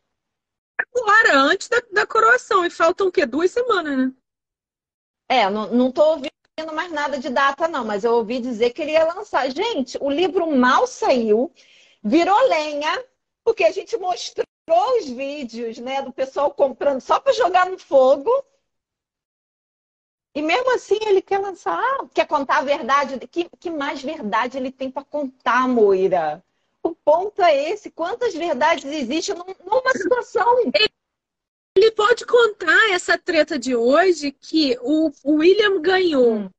Agora, antes da, da coroação. E faltam o quê? Duas semanas, né? É, não, tô ouvindo mais nada de data, não, mas eu ouvi dizer que ele ia lançar. Gente, o livro mal saiu, virou lenha, porque a gente mostrou os vídeos, né, do pessoal comprando só para jogar no fogo. E mesmo assim ele quer lançar, quer contar a verdade. Que, que mais verdade ele tem para contar, Moira? O ponto é esse: quantas verdades existem numa situação? Ele pode contar essa treta de hoje que o, William ganhou hum.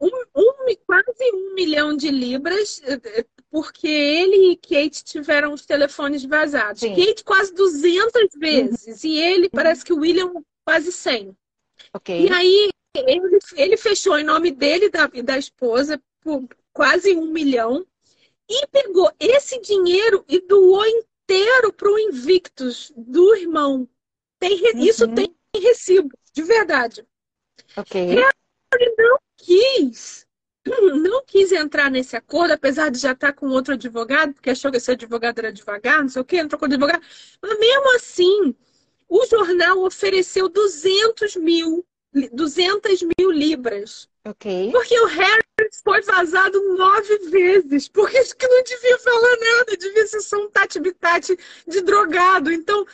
um, um, quase um milhão de libras eh, eh, porque ele e Kate tiveram os telefones vazados. Sim. Kate quase 200 vezes e ele parece que o William quase 100. Okay. E aí ele, ele fechou em nome dele e da, da esposa por quase um milhão e pegou esse dinheiro e doou inteiro para o Invictus do irmão. Tem, uhum. Isso tem recibo, de verdade. Ok. Ele não quis, não quis entrar nesse acordo, apesar de já estar com outro advogado, porque achou que esse advogado era devagar, não sei o quê, entrou com o advogado. Mas mesmo assim, o jornal ofereceu 200 mil, 200 mil libras. Ok. Porque o Harry foi vazado nove vezes. Porque que não devia falar nada, devia ser só um tati-bitati de drogado. Então,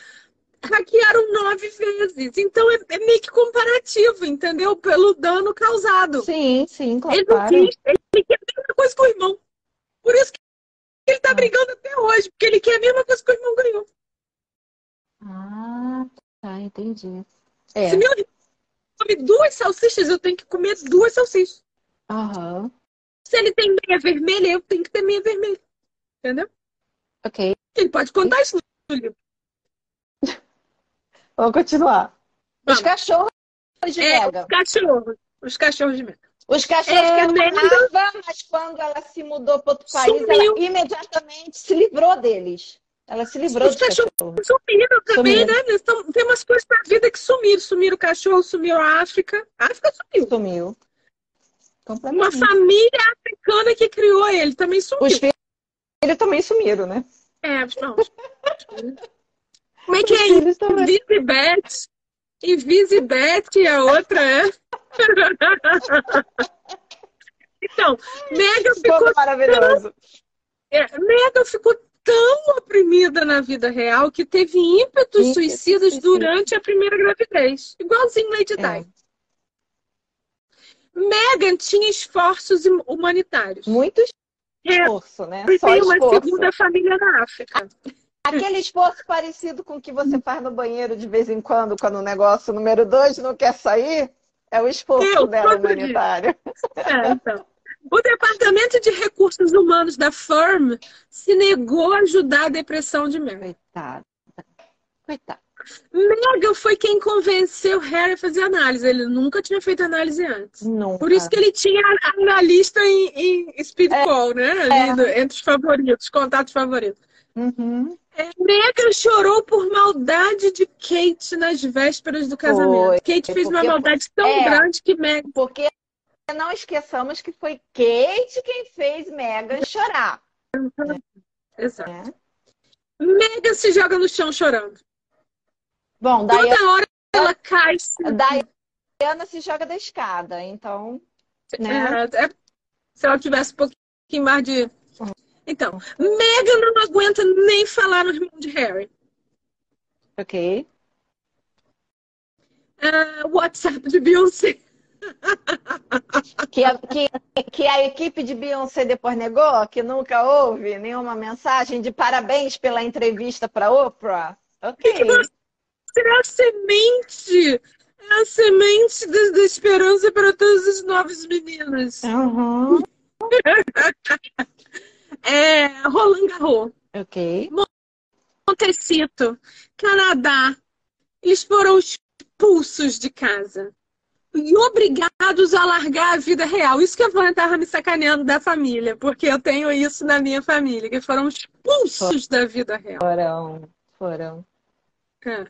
hackearam nove vezes. Então é, é, meio que comparativo, entendeu? Pelo dano causado. Sim, sim, claro. Ele não quis, ele quer a mesma coisa que o irmão. Por isso que ele tá ah. brigando até hoje, porque ele quer a mesma coisa que o irmão ganhou. Ah, tá, entendi. É. Se meu irmão come duas salsichas, eu tenho que comer duas salsichas. Aham. Se ele tem meia vermelha, eu tenho que ter meia vermelha. Entendeu? Ok. Ele pode contar isso no livro. Vamos continuar. Os cachorros de é, Mega. Os cachorros. Os cachorros de Mega. Os cachorros é, que ela amava, mas quando ela se mudou para outro país, Sumiu. ela imediatamente se livrou deles. Ela se livrou Os cachorros. cachorros. Sumiram também, sumiram. né? Estão, tem umas coisas na vida que sumiram. Sumiram o cachorro, sumiu a África. A África sumiu. Sumiu. Uma família africana que criou ele também sumiu. Os filhos também sumiram, né? É, não. Como é que é isso? Visibet. E Visibet e a outra é. então, Megan ficou. maravilhoso. Tão... É, Megan ficou tão oprimida na vida real que teve ímpetos suicidas durante a primeira gravidez. Igualzinho Lady é. Di. Megan tinha esforços humanitários. Muito esforço, é, né? Só tem uma segunda família na África. Aquele esforço parecido com o que você faz no banheiro de vez em quando, quando o negócio número dois não quer sair, é o esforço Eu, dela humanitário. É, então. O Departamento de Recursos Humanos da Firm se negou a ajudar a depressão de Mary. Coitada. Coitada. Megan foi quem convenceu Harry a fazer análise. Ele nunca tinha feito análise antes. Nunca. Por isso que ele tinha analista em, em speed é. call, né? É. entre os favoritos, contatos favoritos. Uhum. Megan chorou por maldade de Kate nas vésperas do casamento. Foi. Kate fez uma maldade tão é, grande que Megan. Porque não esqueçamos que foi Kate quem fez Megan chorar. Exato. É. Megan se joga no chão chorando. Bom, Toda hora ela cai. Daí Ana se joga da escada, então. Né? É, é, se ela tivesse um pouquinho mais de. Então, Megan não aguenta falar no irmão de Harry. Ok. Uh, WhatsApp de Beyoncé. Que a, que, que a equipe de Beyoncé depois negou, que nunca houve nenhuma mensagem de parabéns pela entrevista para Oprah. Ok. É a semente, é a semente da, da esperança para todos os novos meninos. Uhum. é, Roland Garros. Ok. Montecito, Canadá. Eles foram expulsos de casa e obrigados a largar a vida real. Isso que a Vânia estava me sacaneando da família, porque eu tenho isso na minha família, que foram expulsos da vida real. Foram, foram. É.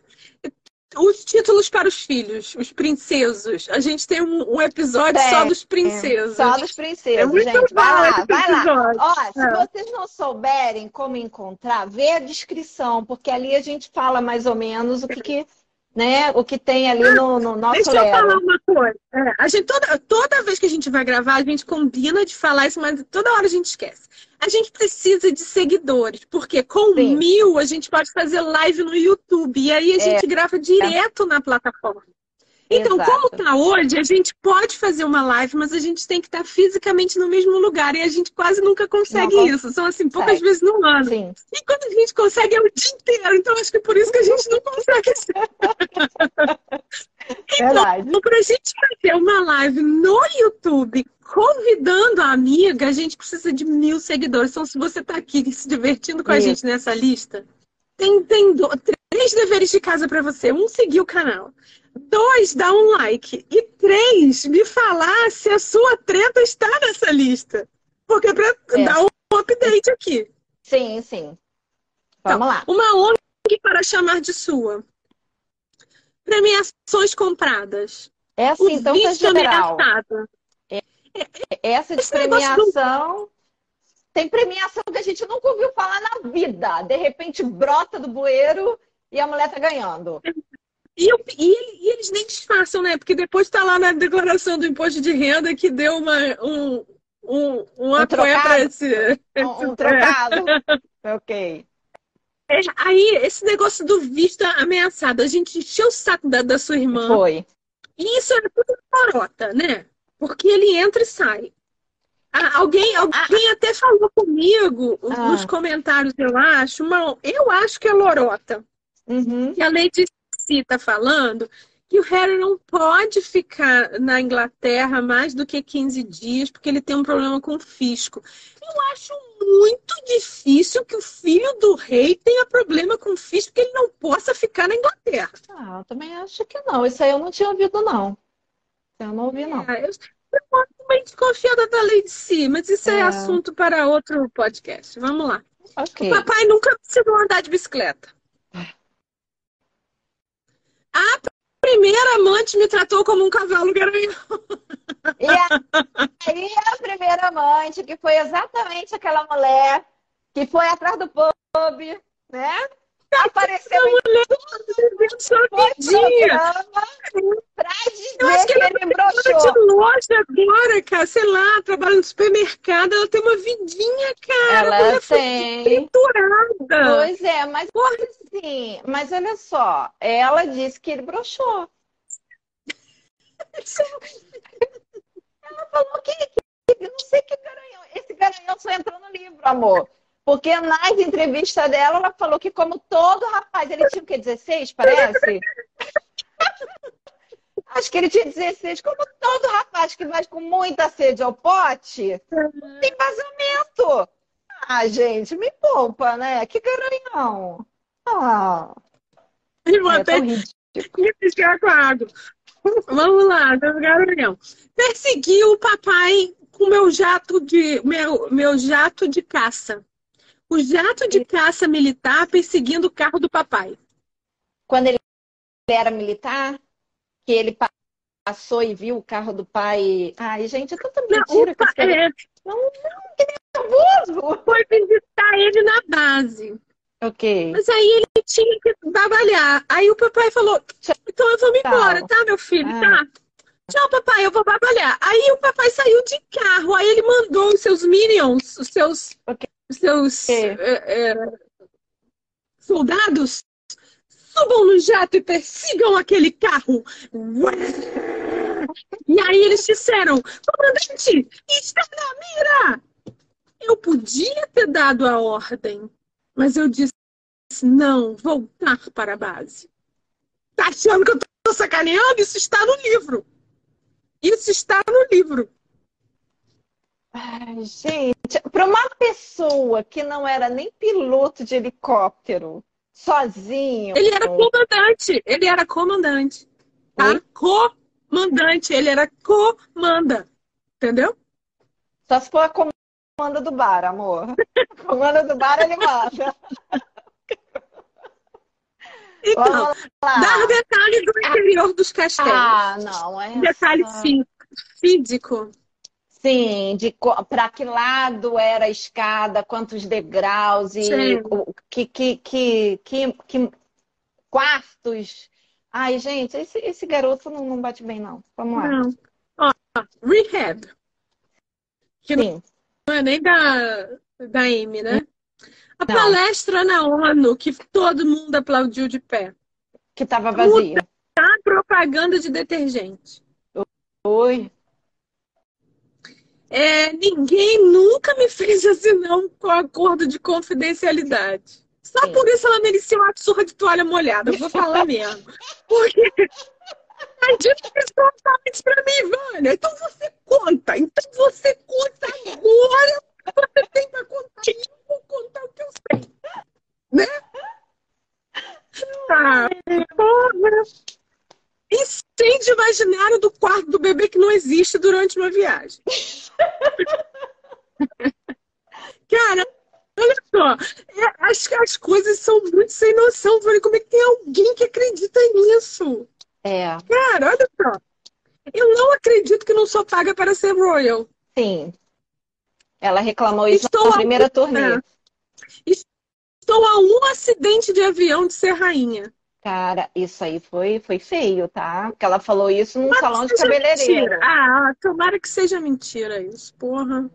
Os títulos para os filhos, os princesos. A gente tem um, um episódio é, só dos princesos. É, só dos princesos, é gente. Vai lá, vai lá. Ó, se é. vocês não souberem como encontrar, vê a descrição, porque ali a gente fala mais ou menos o que, que né, o que tem ali no, no nosso Deixa eu falar uma coisa. É, a gente, toda, toda vez que a gente vai gravar, a gente combina de falar isso, mas toda hora a gente esquece. A gente precisa de seguidores, porque com Sim. mil a gente pode fazer live no YouTube. E aí a é. gente grava direto na plataforma. Então, Exato. como está hoje, a gente pode fazer uma live, mas a gente tem que estar fisicamente no mesmo lugar. E a gente quase nunca consegue não, isso. São assim, poucas consegue. vezes no ano. Sim. E quando a gente consegue é o dia inteiro. Então, acho que é por isso que a gente não consegue. então, para a gente fazer uma live no YouTube convidando a amiga, a gente precisa de mil seguidores. Então, se você está aqui se divertindo com a gente nessa lista, tem, tem do, três deveres de casa para você. Um, seguir o canal. Dois, dar um like. E três, me falar se a sua treta está nessa lista. Porque é para é. dar um update aqui. Sim, sim. Vamos então, lá. Uma ONG para chamar de sua. Premiações compradas. É assim, então tá general. É, essa de premiação... Tem premiação que a gente nunca ouviu falar na vida. De repente brota do bueiro e a mulher tá ganhando. E, e, e, eles nem disfarçam, né? Porque depois está lá na declaração do imposto de renda que deu uma, um, um, um, um para esse. Um, um trocado. ok. É, aí, esse negócio do visto ameaçado, a gente encheu o saco da, da sua irmã. Foi. E isso é tudo porota, né? Porque ele entra e sai. Ah, alguém alguém ah, até falou comigo ah. nos comentários, eu acho, uma, eu acho que é lorota. Uhum. Que a Lady está falando que o Harry não pode ficar na Inglaterra mais do que 15 dias, porque ele tem um problema com o fisco. Eu acho muito difícil que o filho do rei tenha problema com o fisco, que ele não possa ficar na Inglaterra. Ah, eu também acho que não. Isso aí eu não tinha ouvido, não. Eu não ouvi, não. É, eu estou muito desconfiada da lei de si, mas isso é. é assunto para outro podcast. Vamos lá. Okay. O papai nunca precisou andar de bicicleta. A primeira amante me tratou como um cavalo garanhão. E aí a primeira amante, que foi exatamente aquela mulher que foi atrás do pub, né? Apareceu em mulher pra dizer Eu acho que, ela ele broxou. Agora, cara, sei lá, trabalha no supermercado, ela tem uma vidinha, cara. Ela tem. Triturada. Pois é, mas Porra. assim, mas olha só, ela disse que ele broxou. ela falou que, que não sei que garanhão. Esse garanhão só entrou no livro, amor. Porque nas entrevistas dela, ela falou que, como todo rapaz, ele tinha o quê? 16, parece? Acho que ele tinha 16, como todo rapaz que vai com muita sede ao pote, tem vazamento. Ah, gente, me poupa, né? Que garanhão. Ah. E vou é até ficar com a água. Vamos lá, garanhão. Perseguiu o papai com meu jato de meu, meu jato de caça. O jato de caça militar perseguindo o carro do papai. Quando ele era militar, que ele passou e viu o carro do pai. Ai, gente, é tanta mentira. Não, que é... Não, não, que nervoso! Foi visitar ele na base. Ok. Mas aí ele tinha que trabalhar. Aí o papai falou: então eu vou me embora, tá, meu filho? Ah. Tá. Tchau, papai, eu vou trabalhar. Aí o papai saiu de carro, aí ele mandou os seus minions, os seus, okay. os seus okay. é, é, soldados, subam no jato e persigam aquele carro. E aí eles disseram, comandante, está na mira! Eu podia ter dado a ordem, mas eu disse, não, voltar para a base. Tá achando que eu tô sacaneando? Isso está no livro. Isso está no livro. Ai, gente, para uma pessoa que não era nem piloto de helicóptero, sozinho. Ele era comandante, ele era comandante. Tá? Comandante, ele era comanda. Entendeu? Só se for a comanda do bar, amor. comanda do bar, ele manda. Então, dar detalhes do interior dos castelos. Ah, não, é. Detalhe físico. Sim, de para que lado era a escada, quantos degraus e que, que, que, que, que, quartos. Ai, gente, esse, esse garoto não, não bate bem, não. Vamos lá. Não. Ó, rehab. Que Sim. não é nem da, da Amy, né? A Não. palestra na ONU, que todo mundo aplaudiu de pé. Que estava vazia. A propaganda de detergente. Oi. É, ninguém nunca me fez assinar um acordo de confidencialidade. Só Sim. por isso ela merecia uma surra de toalha molhada. Eu vou falar mesmo. Porque a gente fez totalmente pra mim, Vânia. Então você conta. Então você conta agora. Você tem pra contar vou contar o que eu sei. Né? Tá. Porra. Incêndio imaginário do quarto do bebê que não existe durante uma viagem. Cara, olha só. É, as, as coisas são muito sem noção. Falei, como é que tem alguém que acredita nisso? É. Cara, olha só. Eu não acredito que não sou paga para ser Royal. Sim. Ela reclamou isso Estou na primeira a... turnê. É. Estou a um acidente de avião de ser rainha. Cara, isso aí foi, foi feio, tá? Porque ela falou isso num tomara salão de cabeleireiro. Mentira. Ah, tomara que seja mentira isso, porra.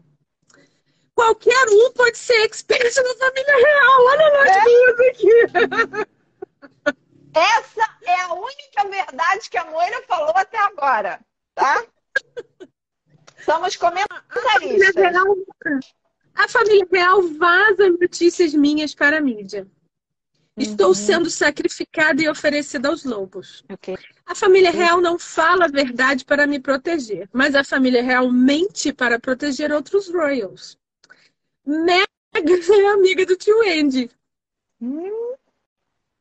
Qualquer um pode ser expert na família real. Olha nós é. duas aqui. Essa é a única verdade que a Moira falou até agora, tá? Somos comentaristas. A família real vaza notícias minhas para a mídia. Estou uhum. sendo sacrificada e oferecida aos lobos. Okay. A família real não fala a verdade para me proteger, mas a família real mente para proteger outros royals. Meg é amiga do tio Andy. Hum.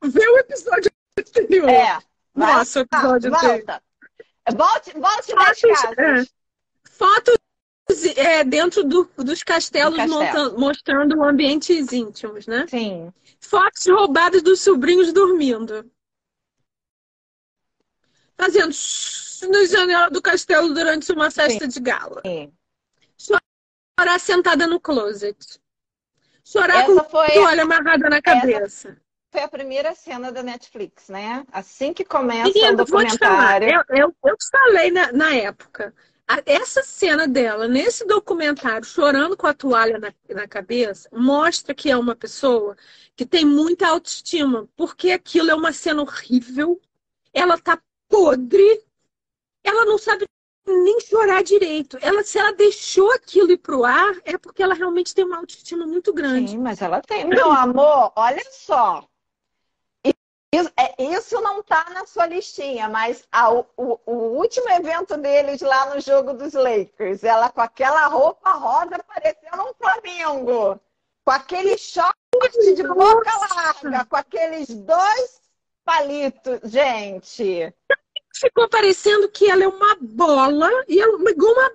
Vê o episódio anterior. É. Nossa, o episódio volta. Volte, volte das casas. É. Fotos é, dentro do, dos castelos castelo. mostrando ambientes íntimos, né? Sim. Fotos roubadas dos sobrinhos dormindo. Fazendo na janela do castelo durante uma festa Sim. de gala. Sim. Chorar sentada no closet. Chorar Essa com foi... toalha amarrada na cabeça. Essa foi a primeira cena da Netflix, né? Assim que começa Menina, o documentário. Eu, eu, eu falei na, na época essa cena dela, nesse documentário, chorando com a toalha na, na, cabeça, mostra que é uma pessoa que tem muita autoestima, porque aquilo é uma cena horrível, ela tá podre, ela não sabe nem chorar direito. Ela, se ela deixou aquilo ir pro ar, é porque ela realmente tem uma autoestima muito grande. Sim, mas ela tem. Meu amor, olha só. Isso, é, isso não está na sua listinha, mas a, o, o, último evento deles lá no jogo dos Lakers, ela com aquela roupa rosa parecendo um Flamengo, com aquele short de boca larga, com aqueles dois palitos, gente. Ficou parecendo que ela é uma bola e ela igual uma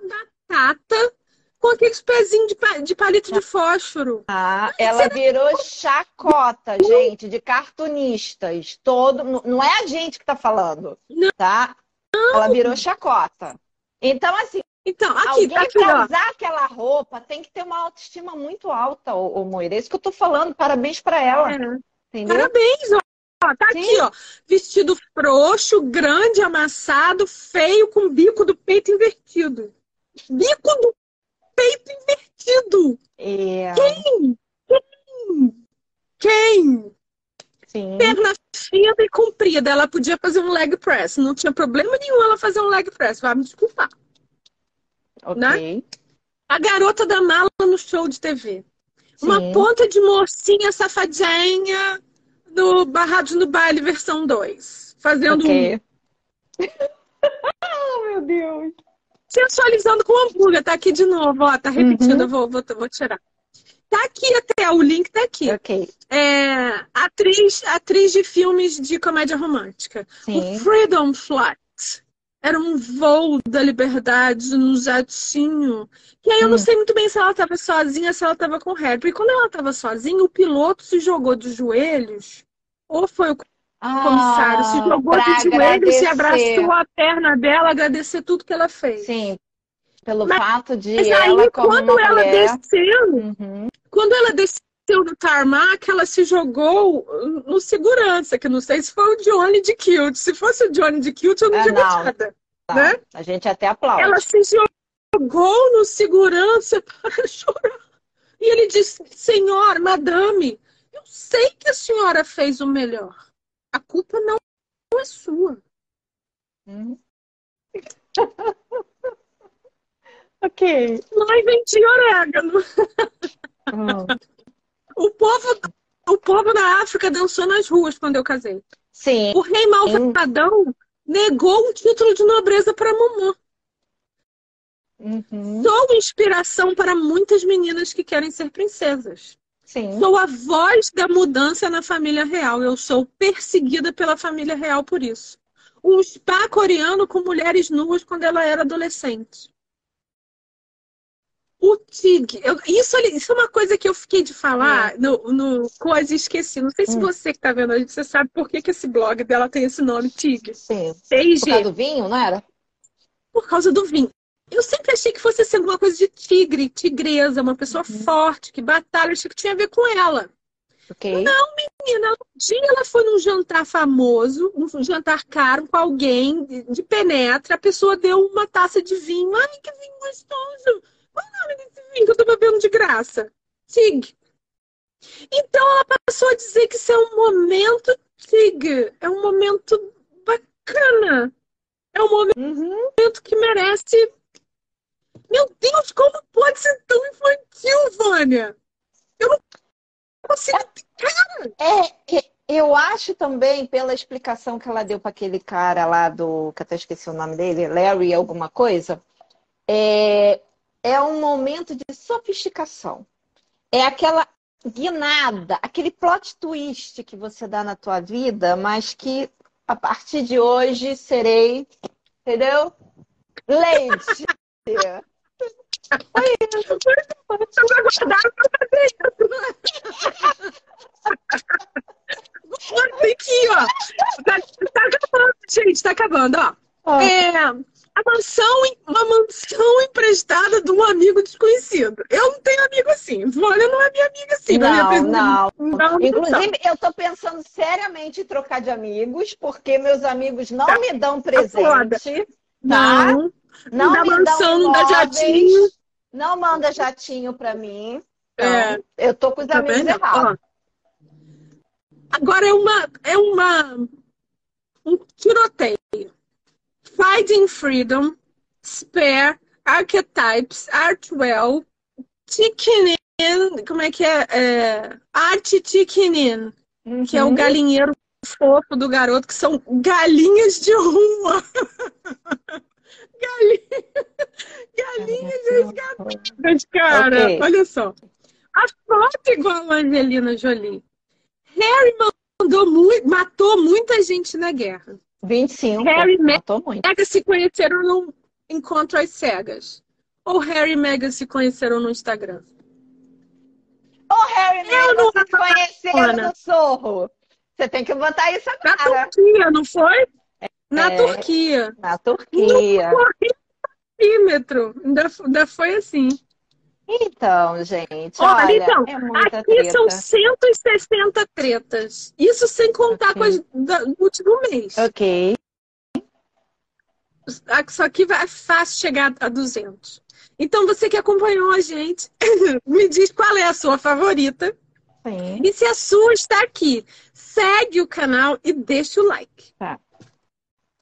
batata com aqueles pezinhos de, de palito de fósforo. Ah, ela virou chacota, gente, de cartunistas. Todo, não é a gente que tá falando, não. tá? Ela virou chacota. Então, assim, então, aqui, alguém tá aqui, pra usar aquela roupa tem que ter uma autoestima muito alta, ô, ô Moira. É isso que eu tô falando. Parabéns para ela. É. Entendeu? Parabéns, ó. Tá Sim. aqui, ó. Vestido frouxo, grande, amassado, feio, com bico do peito invertido. Bico do peito invertido. É. Quem? Quem? Quem? Sim. Perna fina e comprida. Ela podia fazer um leg press. Não tinha problema nenhum ela fazer um leg press. Vai me desculpar. Ok. Né? A garota da mala no show de TV. Sim. Uma ponta de mocinha safadinha no Barrados no Baile versão 2. Fazendo okay. um. oh, meu Deus. Sensualizando com hambúrguer. Tá aqui de novo, ó. Tá repetindo, uhum. eu vou, vou, vou tirar. Tá aqui até, o link tá aqui. Ok. É, atriz, atriz de filmes de comédia romântica. Sim. O Freedom Flight. Era um voo da liberdade no jatinho. E aí eu hum. não sei muito bem se ela estava sozinha, se ela estava com o Harry. Porque quando ela estava sozinha, o piloto se jogou de joelhos. Ou foi o ah, comissário, se jogou de joelhos e abraçou a perna dela, agradecer tudo que ela fez. Sim. Pelo mas, fato de mas ela aí, quando ela mulher... desceu, uhum. quando ela desceu no tarmac, ela se jogou no segurança, que não sei se foi o Johnny de Kilt. Se fosse o Johnny de Kilt, eu não é, digo não. nada. Tá. Né? A gente até aplaude. Ela se jogou no segurança para chorar. E ele disse, senhor, madame, eu sei que a senhora fez o melhor. A culpa não é sua. Hum. ok. Mãe vendi orégano. Hum. O povo, o povo da África dançou nas ruas quando eu casei. Sim. O rei malvadão negou um título de nobreza para Momô. Uhum. Sou inspiração para muitas meninas que querem ser princesas. Sim. Sou a voz da mudança na família real. Eu sou perseguida pela família real por isso. Um spa coreano com mulheres nuas quando ela era adolescente. O TIG, eu, isso, isso é uma coisa que eu fiquei de falar é. no, no coisa e esqueci. Não sei se hum. você que está vendo a gente, você sabe por que, que esse blog dela tem esse nome, TIG. Sim. TIG. Por causa do vinho, não era? Por causa do vinho. Eu sempre achei que fosse ser alguma coisa de tigre, tigresa, uma pessoa uhum. forte, que batalha, achei que tinha a ver com ela. Okay. Não, menina, um dia ela foi num jantar famoso, um jantar caro com alguém de penetra, a pessoa deu uma taça de vinho. Ai, que vinho gostoso! Qual o nome desse vinho que eu tô bebendo de graça? Tig. Então ela passou a dizer que isso é um momento Tig. É um momento bacana. É um momento uhum. que merece. Meu Deus, como pode ser tão infantil, Vânia? Eu não consigo. Cara! É, é, eu acho também, pela explicação que ela deu para aquele cara lá do. que até esqueci o nome dele, Larry, alguma coisa. É, é um momento de sofisticação. É aquela guinada, aquele plot twist que você dá na tua vida, mas que a partir de hoje serei, entendeu? Lady. Foi isso. Vocês aguardaram pra fazer isso. Ir, ó. Tá, tá acabando, gente, tá acabando, ó. Ah. É, a mansão, uma mansão emprestada de um amigo desconhecido. Eu não tenho amigo assim. Olha, não é minha amiga assim. Não, não. não. Inclusive, eu tô pensando seriamente em trocar de amigos, porque meus amigos não tá. me dão presente. Tá? Não. Não, não me mansão, não dá jatinho. Não manda jatinho pra mim. Então, é. Eu tô com os tá amigos errados. Agora é uma, é uma um tiroteio. Finding Freedom, Spare, Archetypes, Artwell, Tickenin, como é que é? é Art Tickenin, uhum. que é o uhum. galinheiro fofo do garoto, que são galinhas de rua. galinhas resgatadas, cara. Okay. Olha só. A foto igual a Angelina Jolie. Harry mandou muito, matou muita gente na guerra. 25. Harry e Meghan se conheceram num encontro às cegas. ou Harry e Meghan se conheceram no Instagram? O Harry e Meghan se conheceram no Sorro. Você tem que botar isso agora. Na Turquia, não foi? Na é, Turquia. Na Turquia. No centímetro. Ainda, ainda foi assim. Então, gente. Olha, olha então, é aqui treta. são 160 tretas. Isso sem contar okay. com as do último mês. Ok. Só que vai fácil chegar a 200. Então, você que acompanhou a gente, me diz qual é a sua favorita. Sim. E se a sua está aqui, segue o canal e deixa o like. Tá.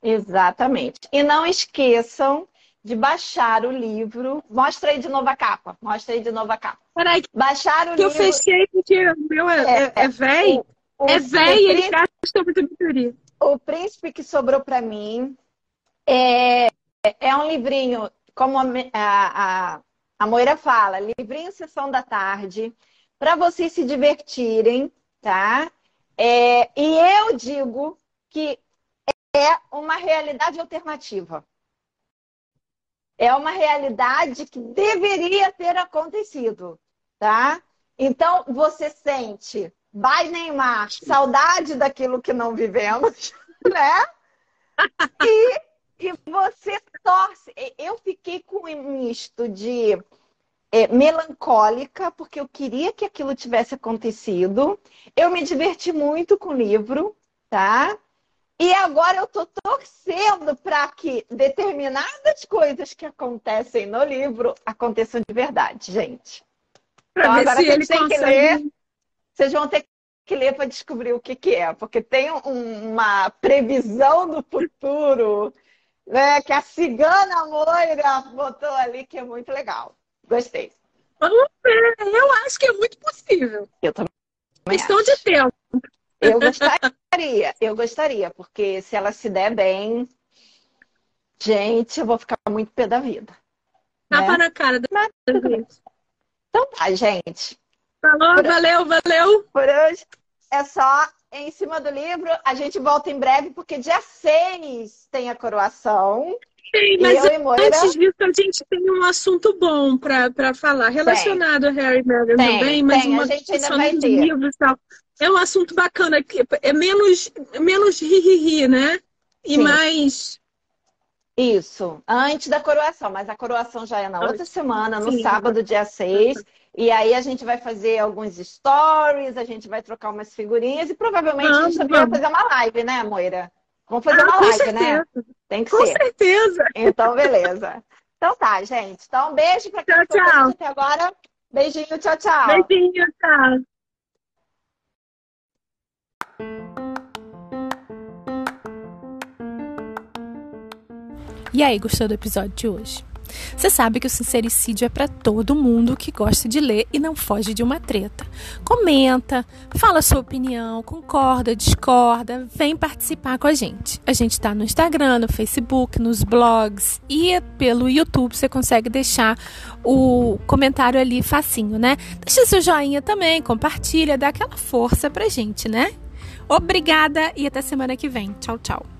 Exatamente. E não esqueçam de baixar o livro. Mostra aí de novo a capa. Mostra aí de novo a capa. Peraí, baixar o que livro. eu fechei porque o meu é, é, velho. É velho e ele gasta muita bateria. O príncipe que sobrou para mim é, é um livrinho, como a, a, a Moira fala, livrinho Sessão da Tarde, para vocês se divertirem, tá? É, e eu digo que é uma realidade alternativa. É uma realidade que deveria ter acontecido, tá? Então, você sente, vai Neymar, saudade daquilo que não vivemos, né? E, e você torce. Eu fiquei com um misto de é, melancólica, porque eu queria que aquilo tivesse acontecido. Eu me diverti muito com o livro, tá? E agora eu tô torcendo para que determinadas coisas que acontecem no livro aconteçam de verdade, gente. Então agora vocês têm consegue... que ler. Vocês vão ter que ler para descobrir o que, que é, porque tem um, uma previsão do futuro, né? Que a cigana Moira botou ali que é muito legal. Gostei. Vamos ver. Eu acho que é muito possível. Eu também. Questão acho. de tempo. Eu gostaria, eu gostaria, porque se ela se der bem, gente, eu vou ficar muito pé da vida. Tapa né? na cara da Mas, Então tá, gente. Falou, por valeu, valeu. Por hoje é só em cima do livro. A gente volta em breve, porque dia 6 tem a coroação. Sim, mas eu antes disso a gente tem um assunto bom para falar, relacionado tem. a Harry Meghan também, mas tem. uma vai ter. livros e tal. É um assunto bacana, que é menos, menos ri-ri-ri, né? E Sim. mais. Isso, antes da coroação, mas a coroação já é na outra semana, no Sim. sábado, dia 6. E aí a gente vai fazer alguns stories, a gente vai trocar umas figurinhas e provavelmente a gente também vai fazer uma live, né, Moira? Vamos fazer ah, uma live, né? certeza. né? Tem que com ser. Com certeza. Então, beleza. Então tá, gente. Então, um beijo pra quem tchau, tchau. até agora. Beijinho, tchau, tchau. Beijinho, tchau. E aí, gostou do episódio de hoje? Você sabe que o sincericídio é para todo mundo que gosta de ler e não foge de uma treta. Comenta, fala sua opinião, concorda, discorda, vem participar com a gente. A gente está no Instagram, no Facebook, nos blogs e pelo YouTube você consegue deixar o comentário ali facinho, né? Deixa seu joinha também, compartilha, dá aquela força pra gente, né? Obrigada e até semana que vem. Tchau, tchau.